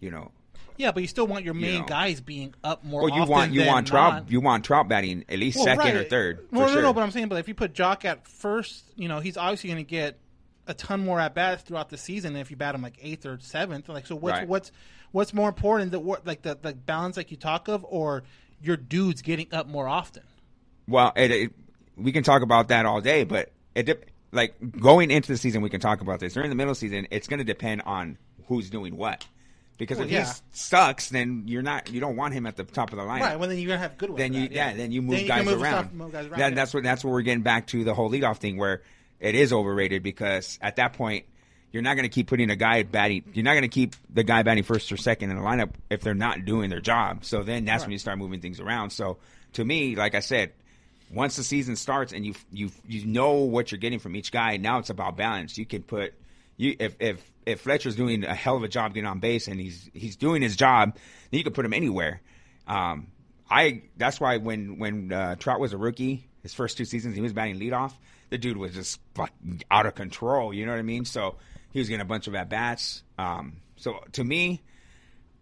you know, Yeah, but you still want your main know. guys being up more. well, you often want you want Trout you want Trout batting at least Well, second or third. Well, for no, sure. no, but I'm saying, but if you put Joc at first, you know, he's obviously going to get a ton more at bats throughout the season. than If you bat him like eighth or seventh, like so, what's Right. what's what's more important? The what like the the balance like you talk of, or your dudes getting up more often? Well, it, it, we can talk about that all day, but it like going into the season, we can talk about this. During the middle season, it's going to depend on who's doing what. Because Well, if yeah. he sucks, then you're not you don't want him at the top of the lineup. Right. Well, then you're gonna have good ones. then you that, yeah. then you move Then guys move around. stuff- move guys around, That- yeah. That's what that's where we're getting back to the whole leadoff thing where it is overrated because at that point you're not going to keep putting a guy batting. You're not going to keep the guy batting first or second in the lineup if they're not doing their job. So then that's when you start moving things around. So to me, like I said, once the season starts and you you you know what you're getting from each guy, now it's about balance. You can put you if if if Fletcher's doing a hell of a job getting on base and he's he's doing his job, then you can put him anywhere. Um, I that's why when when uh, Trout was a rookie, his first two seasons he was batting leadoff. The dude was just fucking out of control. You know what I mean? So he was getting a bunch of at bats. Um, so to me,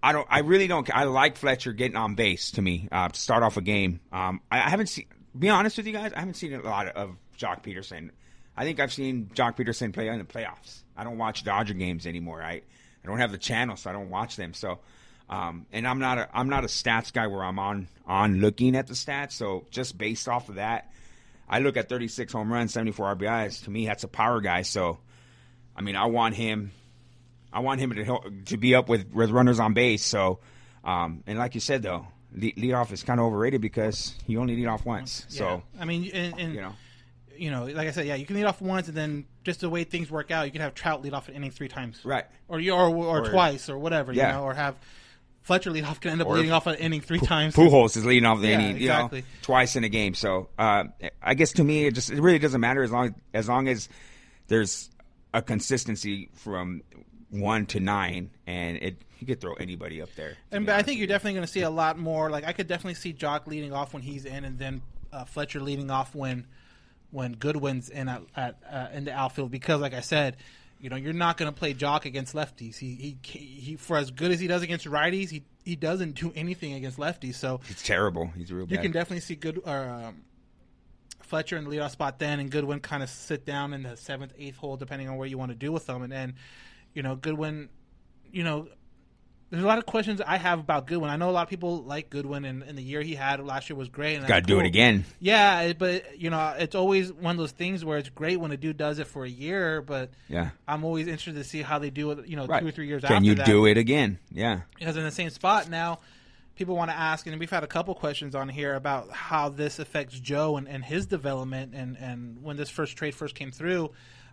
I don't. I really don't. I like Fletcher getting on base to me uh, to start off a game. Um, I, I haven't seen. Be honest with you guys, I haven't seen a lot of Joc Pederson. I think I've seen Joc Pederson play in the playoffs. I don't watch Dodger games anymore. I I don't have the channel, so I don't watch them. So, um, and I'm not a I'm not a stats guy where I'm on on looking at the stats. So just based off of that, I look at 36 home runs, 74 RBIs. To me, that's a power guy. So, I mean, I want him. I want him to to be up with, with runners on base. So, um, and like you said though, lead, off is kind of overrated because you only lead off once. So, I mean, and, and you know, you know, like I said, yeah, you can lead off once, and then just the way things work out, you can have Trout lead off an inning three times, Right. Or you or, or, Or- twice or whatever, Yeah. you know, or have Fletcher lead off can end up Or leading off an inning three times. Pujols is leading off the Yeah, inning, you exactly. know, twice in a game. So, uh, I guess to me, it just it really doesn't matter as long as long as there's a consistency from one to nine, and it you could throw anybody up there. And but I think you're definitely going to see a lot more. Like I could definitely see Joc leading off when he's in, and then uh, Fletcher leading off when when Goodwin's in at, at uh, in the outfield. Because like I said, you know you're not going to play Joc against lefties. He, he he for as good as he does against righties, he he doesn't do anything against lefties. So He's terrible. He's real bad. you can definitely see good or, um, Fletcher in the leadoff spot then, and Goodwin kind of sit down in the seventh, eighth hole, depending on what you want to do with them. And then, you know, Goodwin, you know, there's a lot of questions I have about Goodwin. I know a lot of people like Goodwin, and, and the year he had last year was great. And Got to do it again. Yeah, but you know, it's always one of those things where it's great when a dude does it for a year, but Yeah. I'm always interested to see how they do it. You know, Right. two or three years Can after you that do it again? Yeah. because in the same spot now people want to ask and we've had a couple questions on here about how this affects joe and, and his development and, and when this first trade first came through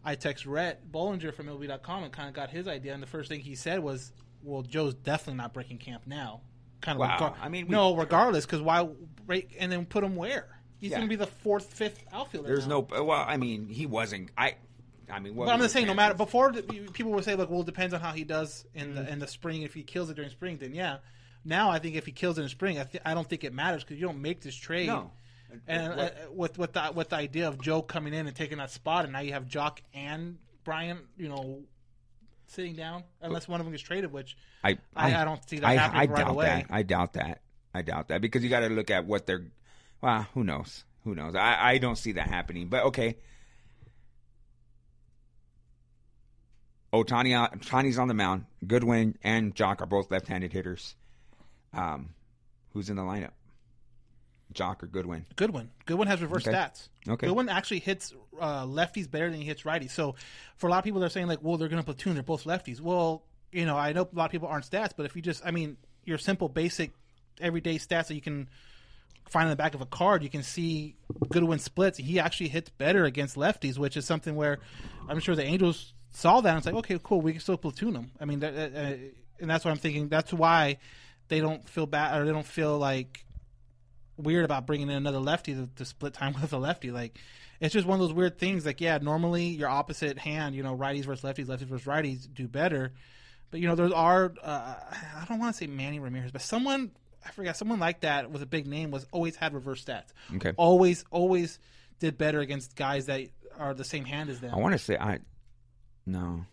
i text rhett bollinger from lb.com and kind of got his idea and the first thing he said was well joe's definitely not breaking camp now kind of Wow. I mean, we- no regardless because why break and then put him where he's Yeah. going to be the fourth fifth outfielder There's now. no. Well, I mean, he wasn't. I. I mean, what But I'm just saying, no matter before people would say, like, well, it depends on how he does in Mm-hmm. the in the spring. If he kills it during spring, then yeah. Now I think if he kills it in spring, I, th- I don't think it matters because you don't make this trade. No. And uh, with with the with the idea of Joe coming in and taking that spot, and now you have Joc and Brian, you know, sitting down, unless one of them gets traded, which I I, I don't see that I, happening I right doubt away. that. I doubt that. I doubt that because you got to look at what they're. Well, who knows? Who knows? I, I don't see that happening. But okay. Ohtani, Ohtani's on the mound. Goodwin and Joc are both left-handed hitters. Um, who's in the lineup? Joc or Goodwin? Goodwin. Goodwin has reverse Okay. stats. Okay. Goodwin actually hits uh, lefties better than he hits righties. So for a lot of people, they're saying like, well, they're going to platoon. They're both lefties. Well, you know, I know a lot of people aren't stats, but if you just, I mean, your simple, basic, everyday stats that you can find in the back of a card, you can see Goodwin splits. He actually hits better against lefties, which is something where I'm sure the Angels saw that and it's like, okay, cool, we can still platoon him. I mean, that, uh, and that's what I'm thinking. That's why they don't feel bad or they don't feel like weird about bringing in another lefty to, to split time with a lefty. Like, it's just one of those weird things. Like, yeah, normally your opposite hand, you know, righties versus lefties, lefties versus righties do better. But you know, there are uh, I don't want to say Manny Ramirez, but someone I forgot someone like that with a big name was always had reverse stats. Okay. Always, always did better against guys that are the same hand as them. I want to say I no.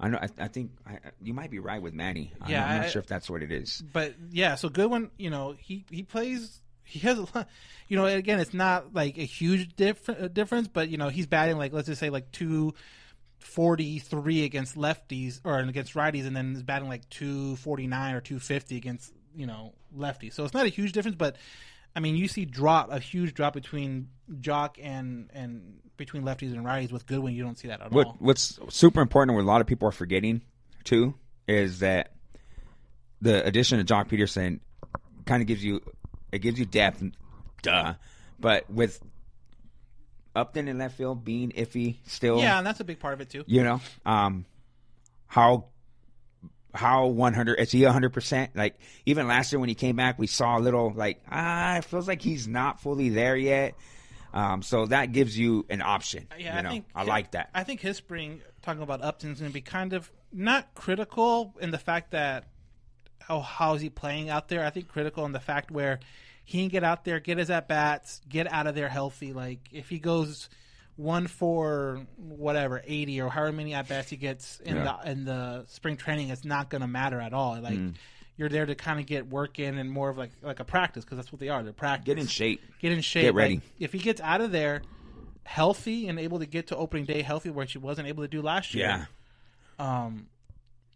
I know. I, I think I, you might be right with Manny. I'm, Yeah, I'm not sure if that's what it is. but yeah, so Goodwin, you know, he he plays. He has a lot, you know. Again, it's not like a huge diff- uh, difference, but you know, he's batting like let's just say like two forty three against lefties or against righties, and then is batting like two forty nine or two fifty against you know lefties. So it's not a huge difference, but I mean, you see drop a huge drop between Joc and and between lefties and righties with Goodwin. You don't see that at all. What's super important, what a lot of people are forgetting too, is that the addition of Joc Pederson kind of gives you it gives you depth, duh. But with Upton in left field being iffy still, Yeah, and that's a big part of it too. you know, um, how how 100 is he 100% like even last year when he came back we saw a little like ah it feels like he's not fully there yet um, so that gives you an option Yeah, you know I think I like that I think his spring talking about Upton's going to be kind of not critical in the fact that oh how is he playing out there. I think critical in the fact where he can get out there, get his at bats, get out of there healthy. Like if he goes one for whatever eighty or however many at bats he gets in Yeah. the in the spring training, it's not going to matter at all. Like. Mm. You're there to kind of get work in and more of like like a practice because that's what they are. They're practice. get in shape Get in shape. Get ready. Like, if he gets out of there healthy and able to get to opening day healthy, which he wasn't able to do last year. yeah Um,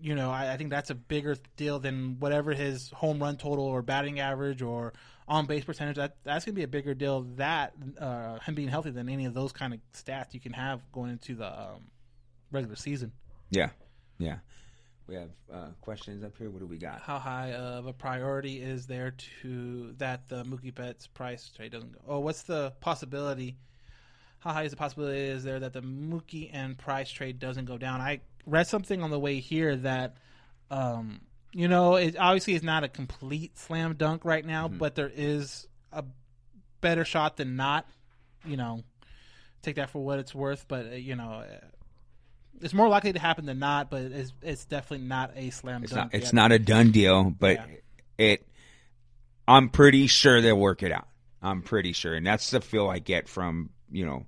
you know, I, I think that's a bigger deal than whatever his home run total or batting average or on base percentage. That that's gonna be a bigger deal that uh, him being healthy than any of those kind of stats you can have going into the um, regular season. yeah yeah we have uh, questions up here what do we got How high of a priority is there to that the Mookie Betts price trade doesn't go? Oh, what's the possibility? How high is the possibility is there that the Mookie and price trade doesn't go down? I read something on the way here that, um, you know, it obviously is not a complete slam dunk right now, but there is a better shot than not. You know, take that for what it's worth, but uh, you know. It's more likely to happen than not, but it's it's definitely not a slam it's dunk. not it's yet. not a done deal but Yeah. it I'm pretty sure they'll work it out I'm pretty sure and that's the feel I get from you know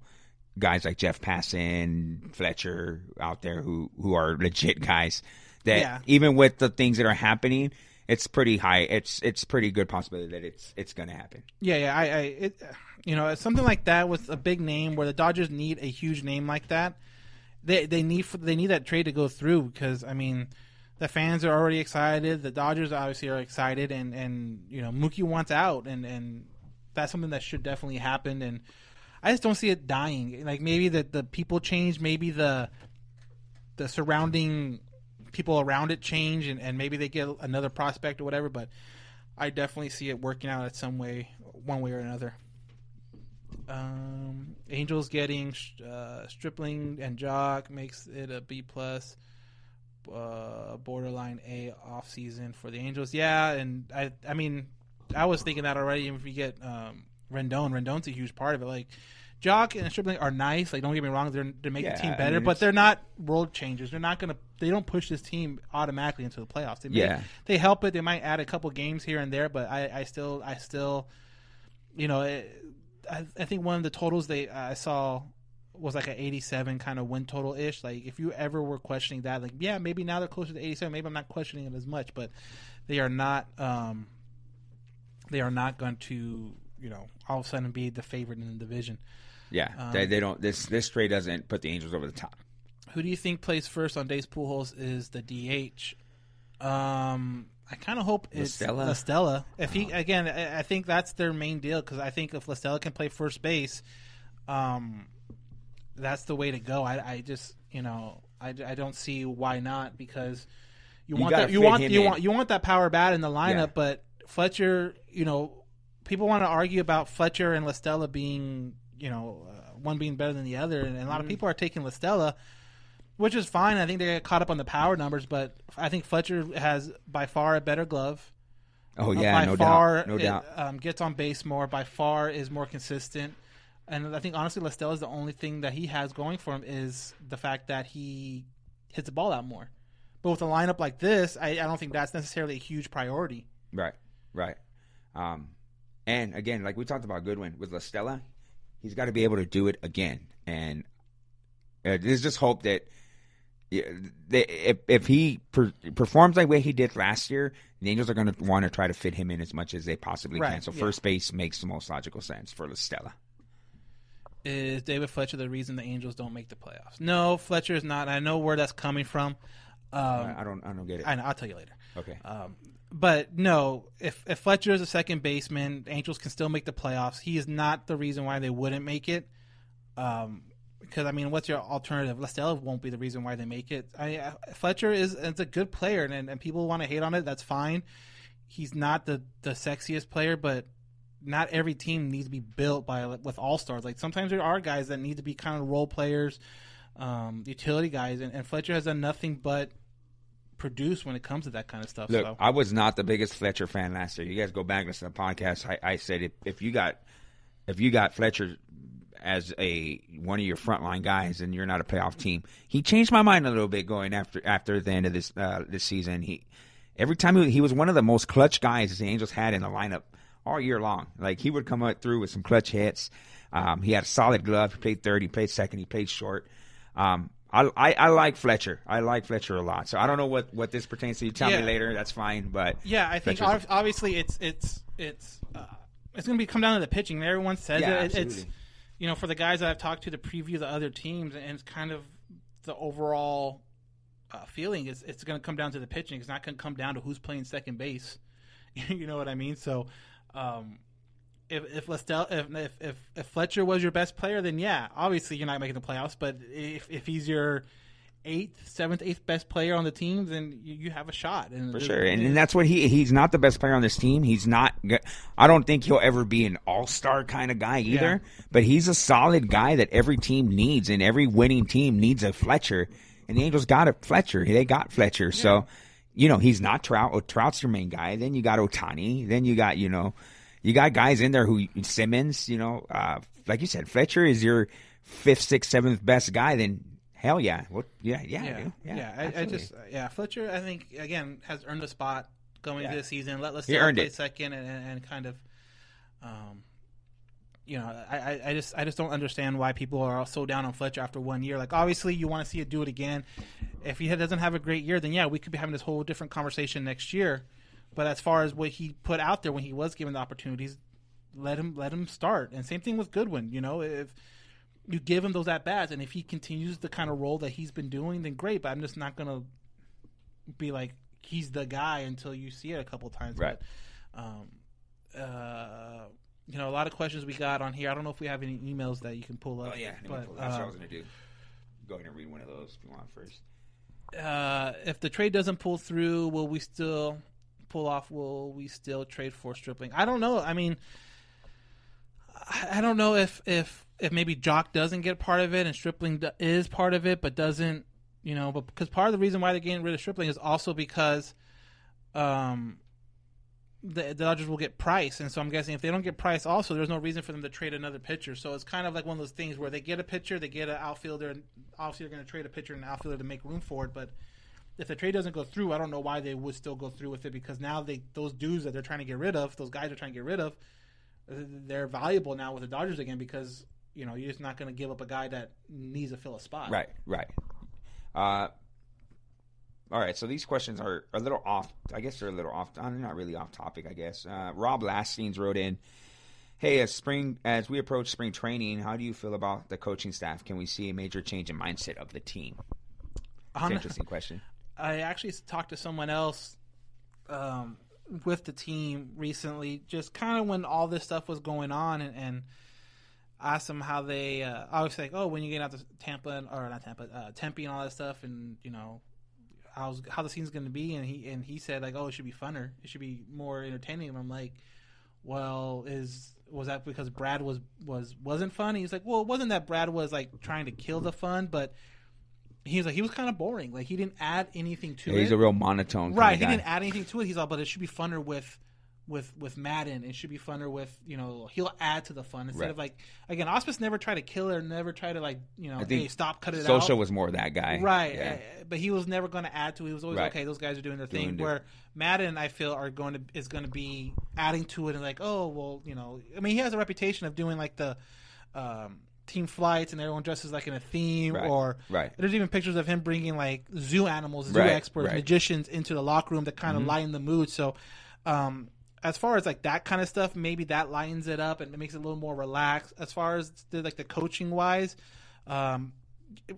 guys like Jeff Passan Fletcher out there who who are legit guys that Yeah. even with the things that are happening it's pretty high it's it's pretty good possibility that it's it's going to happen Yeah, yeah. I, I it, you know, something like that with a big name where the Dodgers need a huge name like that. They they need they need that trade to go through because I mean, the fans are already excited. The Dodgers obviously are excited, and and you know Mookie wants out, and and that's something that should definitely happen. And I just don't see it dying. Like maybe that the people change, maybe the the surrounding people around it change, and, and maybe they get another prospect or whatever. But I definitely see it working out in some way, one way or another. Um, Angels getting uh, Stripling and Joc makes it a B plus, uh, borderline A off season for the Angels. Yeah, and I, I mean, I was thinking that already. Even if you get um, Rendon, Rendon's a huge part of it. Like Joc and Stripling are nice. Like don't get me wrong, they're they make Yeah, the team I better, mean, but they're not world changers. They're not gonna. They don't push this team automatically into the playoffs. They may- Yeah. they help it. They might add a couple games here and there, but I, I still, I still, you know, it, I, I think one of the totals they I saw was like an 87 kind of win total ish. Like if you ever were questioning that, like yeah, maybe now they're closer to 87. Maybe I'm not questioning it as much, but they are not. um They are not going to, you know, all of a sudden be the favorite in the division. yeah Um, they, they don't this this trade doesn't put the Angels over the top Who do you think plays first on Days Pujols is the DH? Um, I kind of hope it's? La Stella. If he again, I I think that's their main deal because I think if La Stella can play first base, um, that's the way to go. I, I just you know I, I don't see why not because you, You want that you want you in. want you want that power bat in the lineup, Yeah. but Fletcher, you know, people want to argue about Fletcher and La Stella being you know uh, one being better than the other, and a lot Mm-hmm. of people are taking Listella which is fine. I think they get caught up on the power numbers, but I think Fletcher has by far a better glove. Oh, Uh, yeah, by no doubt, far, no it, doubt. Um, gets on base more. By far, is more consistent. And I think honestly, La Stella is the only thing that he has going for him is the fact that he hits the ball out more. But with a lineup like this, I, I don't think that's necessarily a huge priority. Right, right. Um, and again, like we talked about Goodwin with La Stella, he's got to be able to do it again. And uh, there's just hope that if if he per, performs the way he did last year, the Angels are going to want to try to fit him in as much as they possibly Right, can. So yeah. first base makes the most logical sense for La Stella. Is David Fletcher the reason the Angels don't make the playoffs? No, Fletcher is not. I know where that's coming from. Um, I don't I don't get it. I know. I'll tell you later. Okay. Um, but no, if if Fletcher is a second baseman, Angels can still make the playoffs. He is not the reason why they wouldn't make it. Um, because I mean, what's your alternative? La Stella won't be the reason why they make it. I, Fletcher is is a good player, and, and people want to hate on it. That's fine. He's not the the sexiest player, but not every team needs to be built by with all stars. Like sometimes there are guys that need to be kind of role players, um, utility guys, and, and Fletcher has done nothing but produce when it comes to that kind of stuff. Look, so. I was not the biggest Fletcher fan last year. You guys go back and listen to the podcast. I, I said if, if you got if you got Fletcher as a one of your frontline guys and you're not a playoff team, he changed my mind a little bit going after after the end of this uh, this season. He every time he, he was one of the most clutch guys the Angels had in the lineup all year long. Like he would come up through with some clutch hits. Um, he had a solid glove. He played third. He played second. He played short. Um, I, I, I like Fletcher. I like Fletcher a lot. So I don't know what, what this pertains to. You tell Yeah. me later. That's fine. But Yeah, I think Fletcher's- obviously it's it's it's uh, it's going to be come down to the pitching. Everyone says Yeah, it. It's. You know for the guys that I've talked to to preview the other teams, and it's kind of the overall uh, feeling is it's going to come down to the pitching. It's not going to come down to who's playing second base. you know what I mean? So. Um, if if Lestel, if, if if if Fletcher was your best player, then yeah, obviously you're not making the playoffs. But if if he's your eighth, seventh, eighth best player on the team, then you, you have a shot. And for sure, and, and that's what he he's not the best player on this team. He's not. I don't think he'll ever be an all star kind of guy either. But he's a solid guy that every team needs, and every winning team needs a Fletcher. And the Angels got a Fletcher. They got Fletcher. So, you know, he's not Trout. Oh, Trout's your main guy. Then you got Ohtani. Then you got you know, you got guys in there who Simmons. You know, uh, like you said, Fletcher is your fifth, sixth, seventh best guy. Then hell yeah, what? Yeah, yeah, yeah, dude. yeah. yeah. I, I just yeah, Fletcher. I think again has earned a spot going Yeah. into the season. Let let's He earned play it. second and, and, and kind of, um, you know, I, I- I just I just don't understand why people are so down on Fletcher after one year. Like obviously you want to see it do it again. If he doesn't have a great year, then yeah, we could be having this whole different conversation next year. But as far as what he put out there when he was given the opportunities, let him let him start. And same thing with Goodwin. You know, if you give him those at bats, and if he continues the kind of role that he's been doing, then great. But I'm just not gonna be like he's the guy until you see it a couple times. Right. But, um, uh, you know, a lot of questions we got on here. I don't know if we have any emails that you can pull up. Oh yeah, but, that's what I uh, was gonna do. Go ahead and read one of those if you want first. uh, if the trade doesn't pull through, will we still pull off? Will we still trade for Stripling? I don't know. I mean, I I don't know if if if maybe Jock doesn't get part of it and Stripling is part of it, but doesn't. You know, but because part of the reason why they're getting rid of Stripling is also because, um, the, the Dodgers will get Price, and so I'm guessing if they don't get Price, also there's no reason for them to trade another pitcher. So it's kind of like one of those things where they get a pitcher, they get an outfielder, and obviously they're going to trade a pitcher and an outfielder to make room for it. But if the trade doesn't go through, I don't know why they would still go through with it because now they those dudes that they're trying to get rid of, those guys are trying to get rid of, uh, they're valuable now with the Dodgers again because you know you're just not going to give up a guy that needs to fill a spot. Right, right. Uh, all right, so these questions are a little off. I guess they're a little off. uh, Not really off topic. I guess. Uh, Rob Lastings wrote in, "Hey, as spring as we approach spring training, how do you feel about the coaching staff? Can we see a major change in mindset of the team?" Interesting question. I actually talked to someone else um, with the team recently, just kind of when all this stuff was going on, and, and asked them how they. Uh, I was like, "Oh, when you get out to Tampa and, or not Tampa, uh, Tempe and all that stuff, and you know." How's, how the scene's going to be, and he and he said like, oh, it should be funner, it should be more entertaining. And I'm like, well, is was that because Brad was was wasn't funny? He's like, well, it wasn't that Brad was like trying to kill the fun, but he was like he was kind of boring. Like he didn't add anything to Yeah, it. he's a real monotone. Right, he guy. didn't add anything to it. He's all, but it should be funner with with with Maddon. It should be funner with you know he'll add to the fun instead Right. of like again Ausmus never tried to kill it or never try to like you know hey stop cut it Scioscia out Scioscia was more that guy. right Yeah. uh, but he was never going to add to it he was always Right. okay those guys are doing their Doing thing their- where Maddon I feel are going to is going to be adding to it and like oh well you know I mean he has a reputation of doing like the um, team flights and everyone dresses like in a theme Right. or Right. there's even pictures of him bringing like zoo animals zoo Right, experts. Mm-hmm. magicians into the locker room that kind of lighten the mood so um, as far as like that kind of stuff, maybe that lightens it up and it makes it a little more relaxed. As far as the, like the coaching wise, um,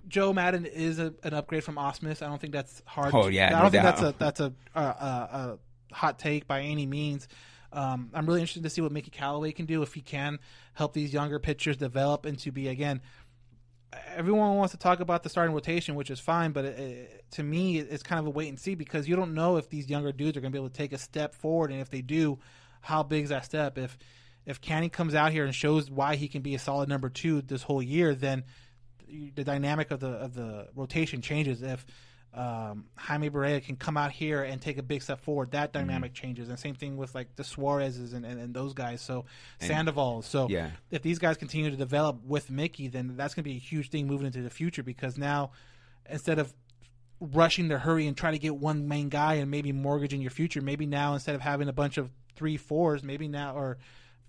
Joe Maddon is a, an upgrade from Ausmus. I don't think that's hard. Oh, to- yeah, I don't think doubt. that's a that's a, a, a, a hot take by any means. Um, I'm really interested to see what Mickey Callaway can do if he can help these younger pitchers develop into be again everyone wants to talk about the starting rotation, which is fine, but it, it- to me, it's kind of a wait and see because you don't know if these younger dudes are going to be able to take a step forward, and if they do, how big is that step? If if Canny comes out here and shows why he can be a solid number two this whole year, then the dynamic of the of the rotation changes. If um, Jaime Barria can come out here and take a big step forward, that dynamic changes. And same thing with like the Suarez's and, and, and those guys. So Sandoval. So Yeah. if these guys continue to develop with Mickey, then that's going to be a huge thing moving into the future because now instead of rushing to hurry and try to get one main guy and maybe mortgaging your future, maybe now instead of having a bunch of three fours, maybe now or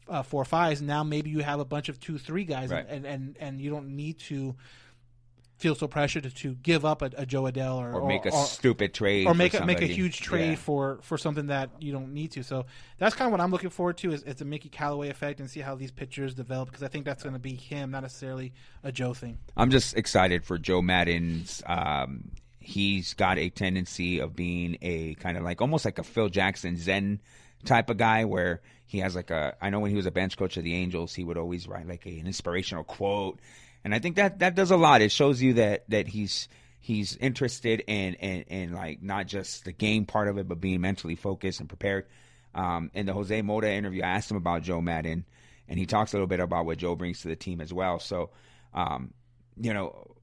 uh, four fives, now maybe you have a bunch of two three guys, Right. and, and and you don't need to feel so pressured to, give up a, a Jo Adell or, Or make a or, stupid trade. or make a, make a huge trade Yeah. for for something that you don't need to. So that's kind of what I'm looking forward to is, is the Mickey Callaway effect and see how these pitchers develop because I think that's going to be him, not necessarily a Joe thing. I'm just excited for Joe Maddon's. Um, he's got a tendency of being a kind of like almost like a Phil Jackson Zen type of guy, where he has like a. I know when he was a bench coach of the Angels, he would always write like a, an inspirational quote, and I think that that does a lot. It shows you that that he's he's interested in in, in like not just the game part of it, but being mentally focused and prepared. Um, in the Jose Mota interview, I asked him about Joe Maddon, and he talks a little bit about what Joe brings to the team as well. So, um, you know,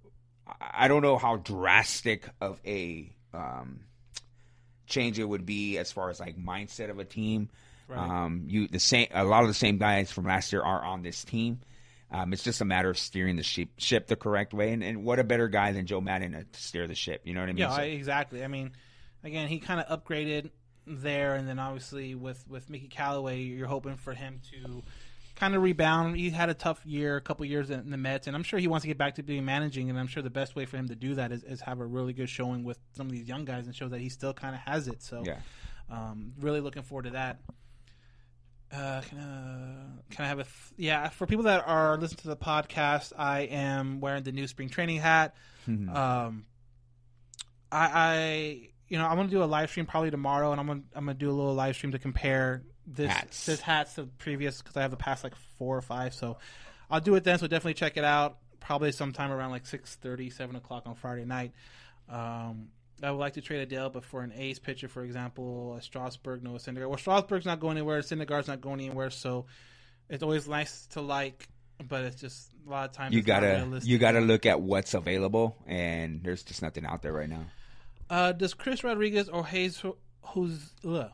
I- don't know how drastic of a um, change it would be as far as like mindset of a team. Um, you the same a lot of the same guys from last year are on this team. Um, it's just a matter of steering the ship, ship the correct way, and, and what a better guy than Joe Maddon to steer the ship. You know what I mean? Yeah, So- I, exactly. I mean, again, he kind of upgraded there, and then obviously with with Mickey Callaway, you're hoping for him to kind of rebound. He had a tough year, a couple years in the Mets, and I'm sure he wants to get back to being managing. And I'm sure the best way for him to do that is, is have a really good showing with some of these young guys and show that he still kind of has it. So, Yeah. um, really looking forward to that. Uh, can, uh, can I have a th- yeah? For people that are listening to the podcast, I am wearing the new spring training hat. Um, I, I you know I'm gonna do a live stream probably tomorrow, and I'm gonna I'm gonna do a little live stream to compare this Hats. this hats to previous because I have the past like four or five, so I'll do it then. So definitely check it out. Probably sometime around like 6:30, 7 o'clock on Friday night. Um, I would like to trade Adell, but for an ace pitcher, for example, a Strasburg, Noah Syndergaard. Well, Strasburg's not going anywhere. Syndergaard's not going anywhere. So it's always nice to like, but it's just a lot of times you gotta you gotta look at what's available, and there's just nothing out there right now. Uh, does Chris Rodriguez or Hayes, who's ugh,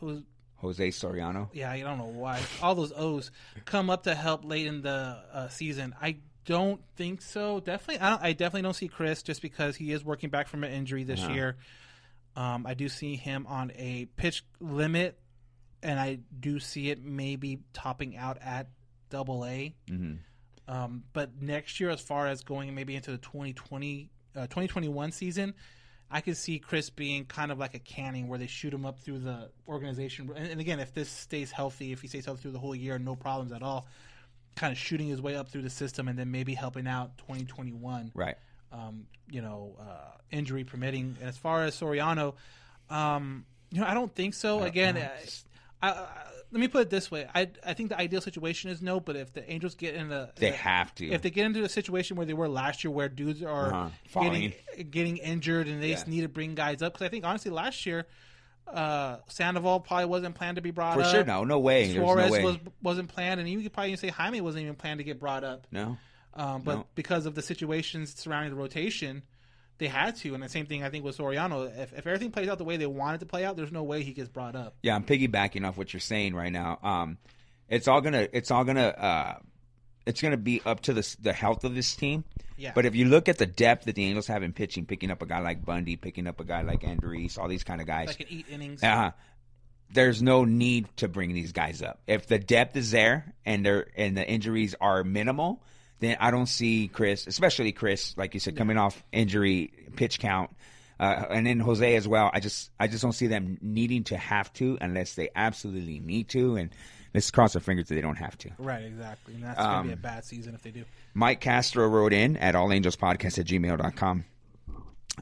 who's Jose Soriano. yeah, I don't know why all those O's come up to help late in the uh, season. I don't think so. Definitely, I, don't, I definitely don't see Chris just because he is working back from an injury this Uh-huh. year. Um, I do see him on a pitch limit, and I do see it maybe topping out at Double A. Mm-hmm. Um, but next year, as far as going maybe into the 2020, uh, 2021 season, I could see Chris being kind of like a canning where they shoot him up through the organization. And, and again, if this stays healthy, if he stays healthy through the whole year, no problems at all, kind of shooting his way up through the system and then maybe helping out 2021 Right. um, you know, uh, injury permitting. And as far as Soriano, um, you know, I don't think so. Again. I, I, I, let me put it this way: I I think the ideal situation is no, but if the Angels get in the They have to. if they get into a situation where they were last year, where dudes are Uh-huh. getting getting injured and they just need to bring guys up, because I think honestly last year. Uh, Sandoval probably wasn't planned to be brought For up. For sure, no, no way. There's no Suarez way. was wasn't planned, and you could probably say Jaime wasn't even planned to get brought up. No. Um, but No. because of the situations surrounding the rotation, they had to. And the same thing I think with Soriano. If, if everything plays out the way they want it to play out, there's no way he gets brought up. Yeah, I'm piggybacking off what you're saying right now. Um, it's all gonna, it's all gonna, uh, it's gonna be up to the the health of this team. Yeah. But if you look at the depth that the Angels have in pitching, picking up a guy like Bundy, picking up a guy like Andrews, all these kind of guys, can eat innings. uh, there's no need to bring these guys up. If the depth is there and they're and the injuries are minimal, then I don't see Chris, especially Chris, like you said, coming off injury, pitch count, uh, and then Jose as well. I just I just don't see them needing to have to unless they absolutely need to. And let's cross our fingers that they don't have to. Right, exactly. And that's going to be a Um, bad season if they do. Mike Castro wrote in at allangelspodcast at gmail.com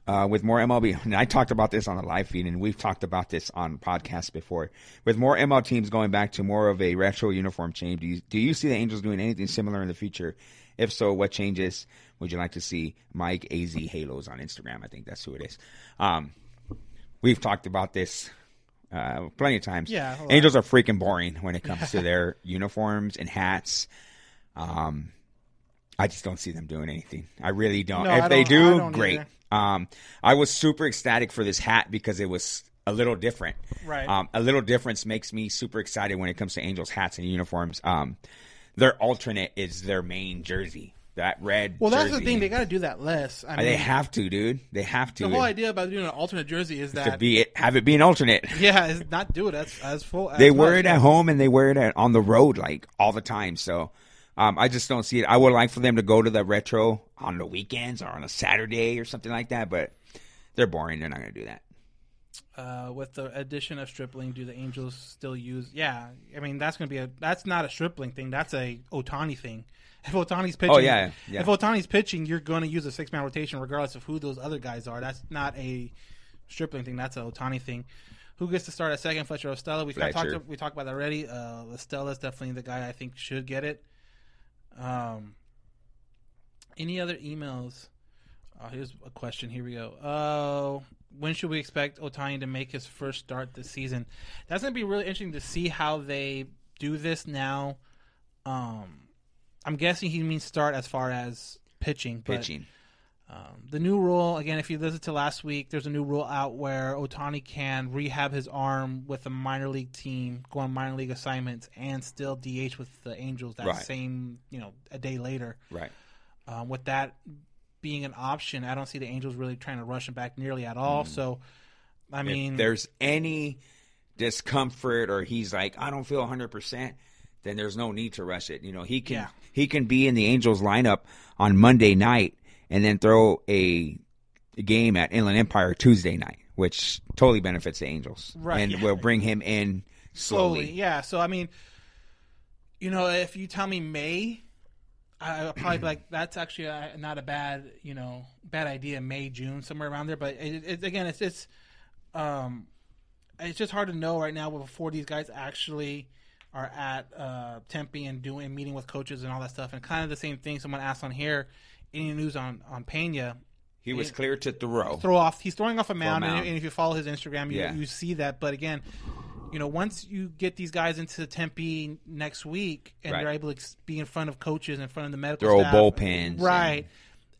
uh, with more MLB. And I talked about this on the live feed, and we've talked about this on podcasts before. With more ML teams going back to more of a retro uniform change, do you, do you see the Angels doing anything similar in the future? If so, what changes would you like to see? Mike AZ Halos on Instagram. I think that's who it is. Um, we've talked about this uh, plenty of times. Yeah. Angels are freaking boring when it comes to their uniforms and hats. Um, I just don't see them doing anything. I really don't. No, if they don't- I do, great. Um, I was super ecstatic for this hat because it was a little different. Right. Um, a little difference makes me super excited when it comes to Angels hats and uniforms. Um, their alternate is their main jersey. That red. Well, that's the thing. They got to do that less. I mean, they have to, dude. They have to. the whole idea about doing an alternate jersey is that to be it, have it be an alternate. yeah, is not do it as as full. As they much. wear it at home and they wear it at, on the road like all the time. So um, I just don't see it. I would like for them to go to the retro on the weekends or on a Saturday or something like that, but they're boring. They're not going to do that. Uh, with the addition of stripling, do the Angels still use? Yeah, I mean that's going to be a that's not a stripling thing. That's a Ohtani thing. If Ohtani's pitching, Oh, yeah, yeah. If Ohtani's pitching, you're going to use a six man rotation regardless of who those other guys are. That's not a stripling thing. That's a Ohtani thing. Who gets to start at second? Fletcher or Stella? We talked Fletcher. we talked about that already. Uh, Stella's definitely the guy I think should get it. Um, any other emails? Oh, here's a question. Here we go. Uh, when should we expect Ohtani to make his first start this season? That's going to be really interesting to see how they do this now. Um, I'm guessing he means start as far as pitching. But, Pitching. Um, the new rule, again, if you listened to last week, there's a new rule out where Ohtani can rehab his arm with a minor league team, go on minor league assignments, and still DH with the Angels that Right. same, you know, a day later. Right. Um, with that being an option, I don't see the Angels really trying to rush him back nearly at all. So, I mean, Mm. if there's any discomfort or he's like, I don't feel 100%, then there's no need to rush it. You know, he can Yeah. he can be in the Angels lineup on Monday night and then throw a game at Inland Empire Tuesday night, which totally benefits the Angels. Right, And yeah. will bring him in slowly. slowly. Yeah. So I mean, you know, if you tell me May, I'll probably be like, that's actually a, not a bad, you know, bad idea. May, June, somewhere around there. But it, it, again, it's it's um, it's just hard to know right now before these guys actually are at uh, Tempe and doing meeting with coaches and all that stuff. And kind of the same thing. Someone asked on here, any news on on Pena? He was clear to throw. throw off. He's throwing off a mound, mound. And, and if you follow his Instagram, you, Yeah. you see that. But again, you know, once you get these guys into Tempe next week, and Right. they're able to be in front of coaches, in front of the medical Throw staff, bullpens right?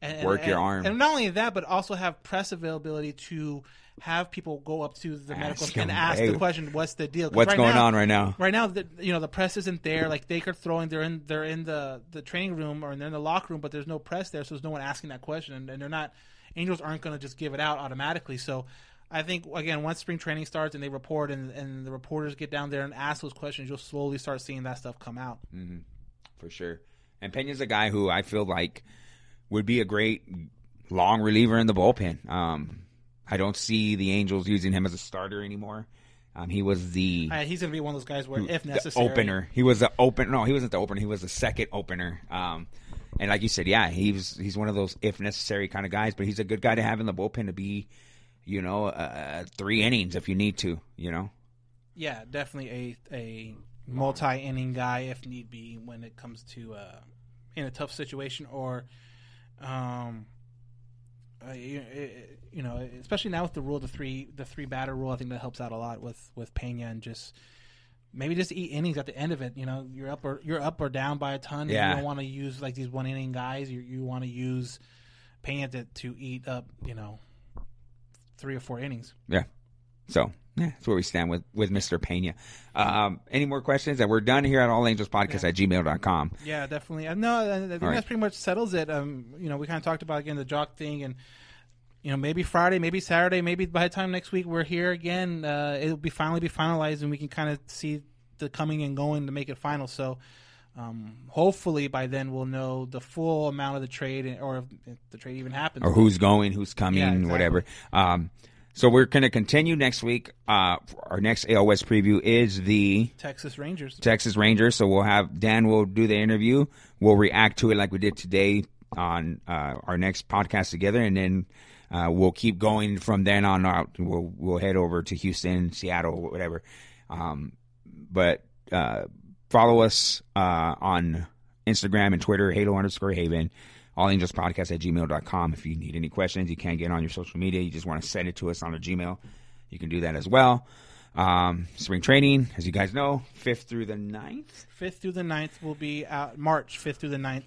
And, work and- your arm. and not only that, but also have press availability to have people go up to the medical Ask and ask "Hey, the question, "What's the deal?" what's right going now- on right now? Right now, the, you know, the press isn't there. Like they are throwing, they're in, they're in the the training room or they're in the locker room, but there's no press there, so there's no one asking that question, and, and they're not. Angels aren't going to just give it out automatically. So, I think again, once spring training starts and they report, and and the reporters get down there and ask those questions, you'll slowly start seeing that stuff come out. for sure. And Pena's a guy who I feel like would be a great long reliever in the bullpen. Um, I don't see the Angels using him as a starter anymore. Um, he was the, Uh, he's going to be one of those guys where, if the necessary, opener. He was the open. No, he wasn't the opener. He was the second opener. Um, and like you said, yeah, he's he's one of those if necessary kind of guys. But he's a good guy to have in the bullpen to be, you know, uh, three innings if you need to. You know, Yeah, definitely a a multi inning guy if need be when it comes to uh, in a tough situation or um uh, you, you know especially now with the rule the three the three batter rule I think that helps out a lot with with Pena and just maybe just eat innings at the end of it you know you're up or you're up or down by a ton and Yeah. you don't want to use like these one inning guys you you want to use Pena to, to eat up, you know, three or four innings. Yeah. So yeah, that's where we stand with with Mr. Pena. Um, any more questions? And we're done here at All Angels Podcast at gmail.com. Yeah, definitely. Uh, No, I think All right. pretty much settles it. Um, you know, we kind of talked about again the Joc thing, and you know, maybe Friday, maybe Saturday, maybe by the time next week we're here again, uh, it'll be finally be finalized, and we can kind of see the coming and going to make it final. So. Um, hopefully by then we'll know the full amount of the trade, and- or if if the trade even happens, or who's going, who's coming, Yeah, exactly. whatever. Um, so we're going to continue next week. Uh, our next AL West preview is the Texas Rangers. Texas Rangers. So we'll have Dan will do the interview. We'll react to it like we did today on uh, our next podcast together, and then uh, we'll keep going from then on out. We'll we'll head over to Houston, Seattle, whatever. Um, but uh, follow us uh, on Instagram and Twitter, Halo underscore Haven. All Angels Podcast at gmail.com. If you need any questions, you can't get on your social media, you just want to send it to us on a Gmail, you can do that as well. Um, spring training, as you guys know, 5th through the 9th. Fifth through the 9th will be out. March fifth through the 9th,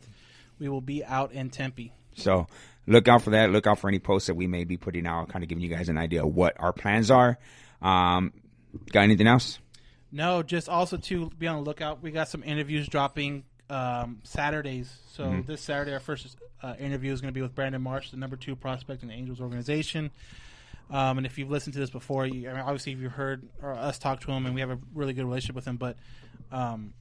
we will be out in Tempe. So look out for that. Look out for any posts that we may be putting out, kind of giving you guys an idea of what our plans are. Um, got anything else? No, just also to be on the lookout. We got some interviews dropping um, Saturdays. So Mhm. this Saturday, our first uh, interview is going to be with Brandon Marsh, the number two prospect in the Angels organization. Um, and if you've listened to this before, you, I mean, obviously if you've heard or us talk to him, and we have a really good relationship with him. But um,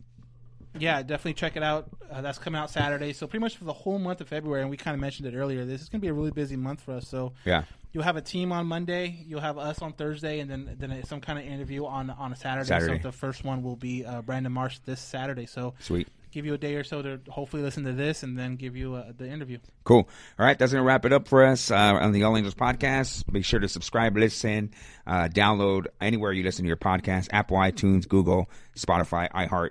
yeah, definitely check it out. Uh, that's coming out Saturday. So pretty much for the whole month of February, and we kind of mentioned it earlier. This is going to be a really busy month for us. So Yeah. you'll have a team on Monday, you'll have us on Thursday, and then then some kind of interview on on a Saturday. Saturday. So the first one will be uh, Brandon Marsh this Saturday. So Sweet. Give you a day or so to hopefully listen to this, and then give you uh, the interview. Cool. All right, that's going to wrap it up for us uh, on the All Angels podcast. Be sure to subscribe, listen, uh, download anywhere you listen to your podcast Apple, iTunes, Google, Spotify, iHeart.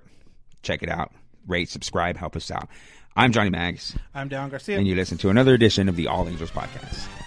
Check it out. Rate, subscribe, help us out. I'm Johnny Maggs. I'm Don Garcia. and you listen to another edition of the All Angels podcast.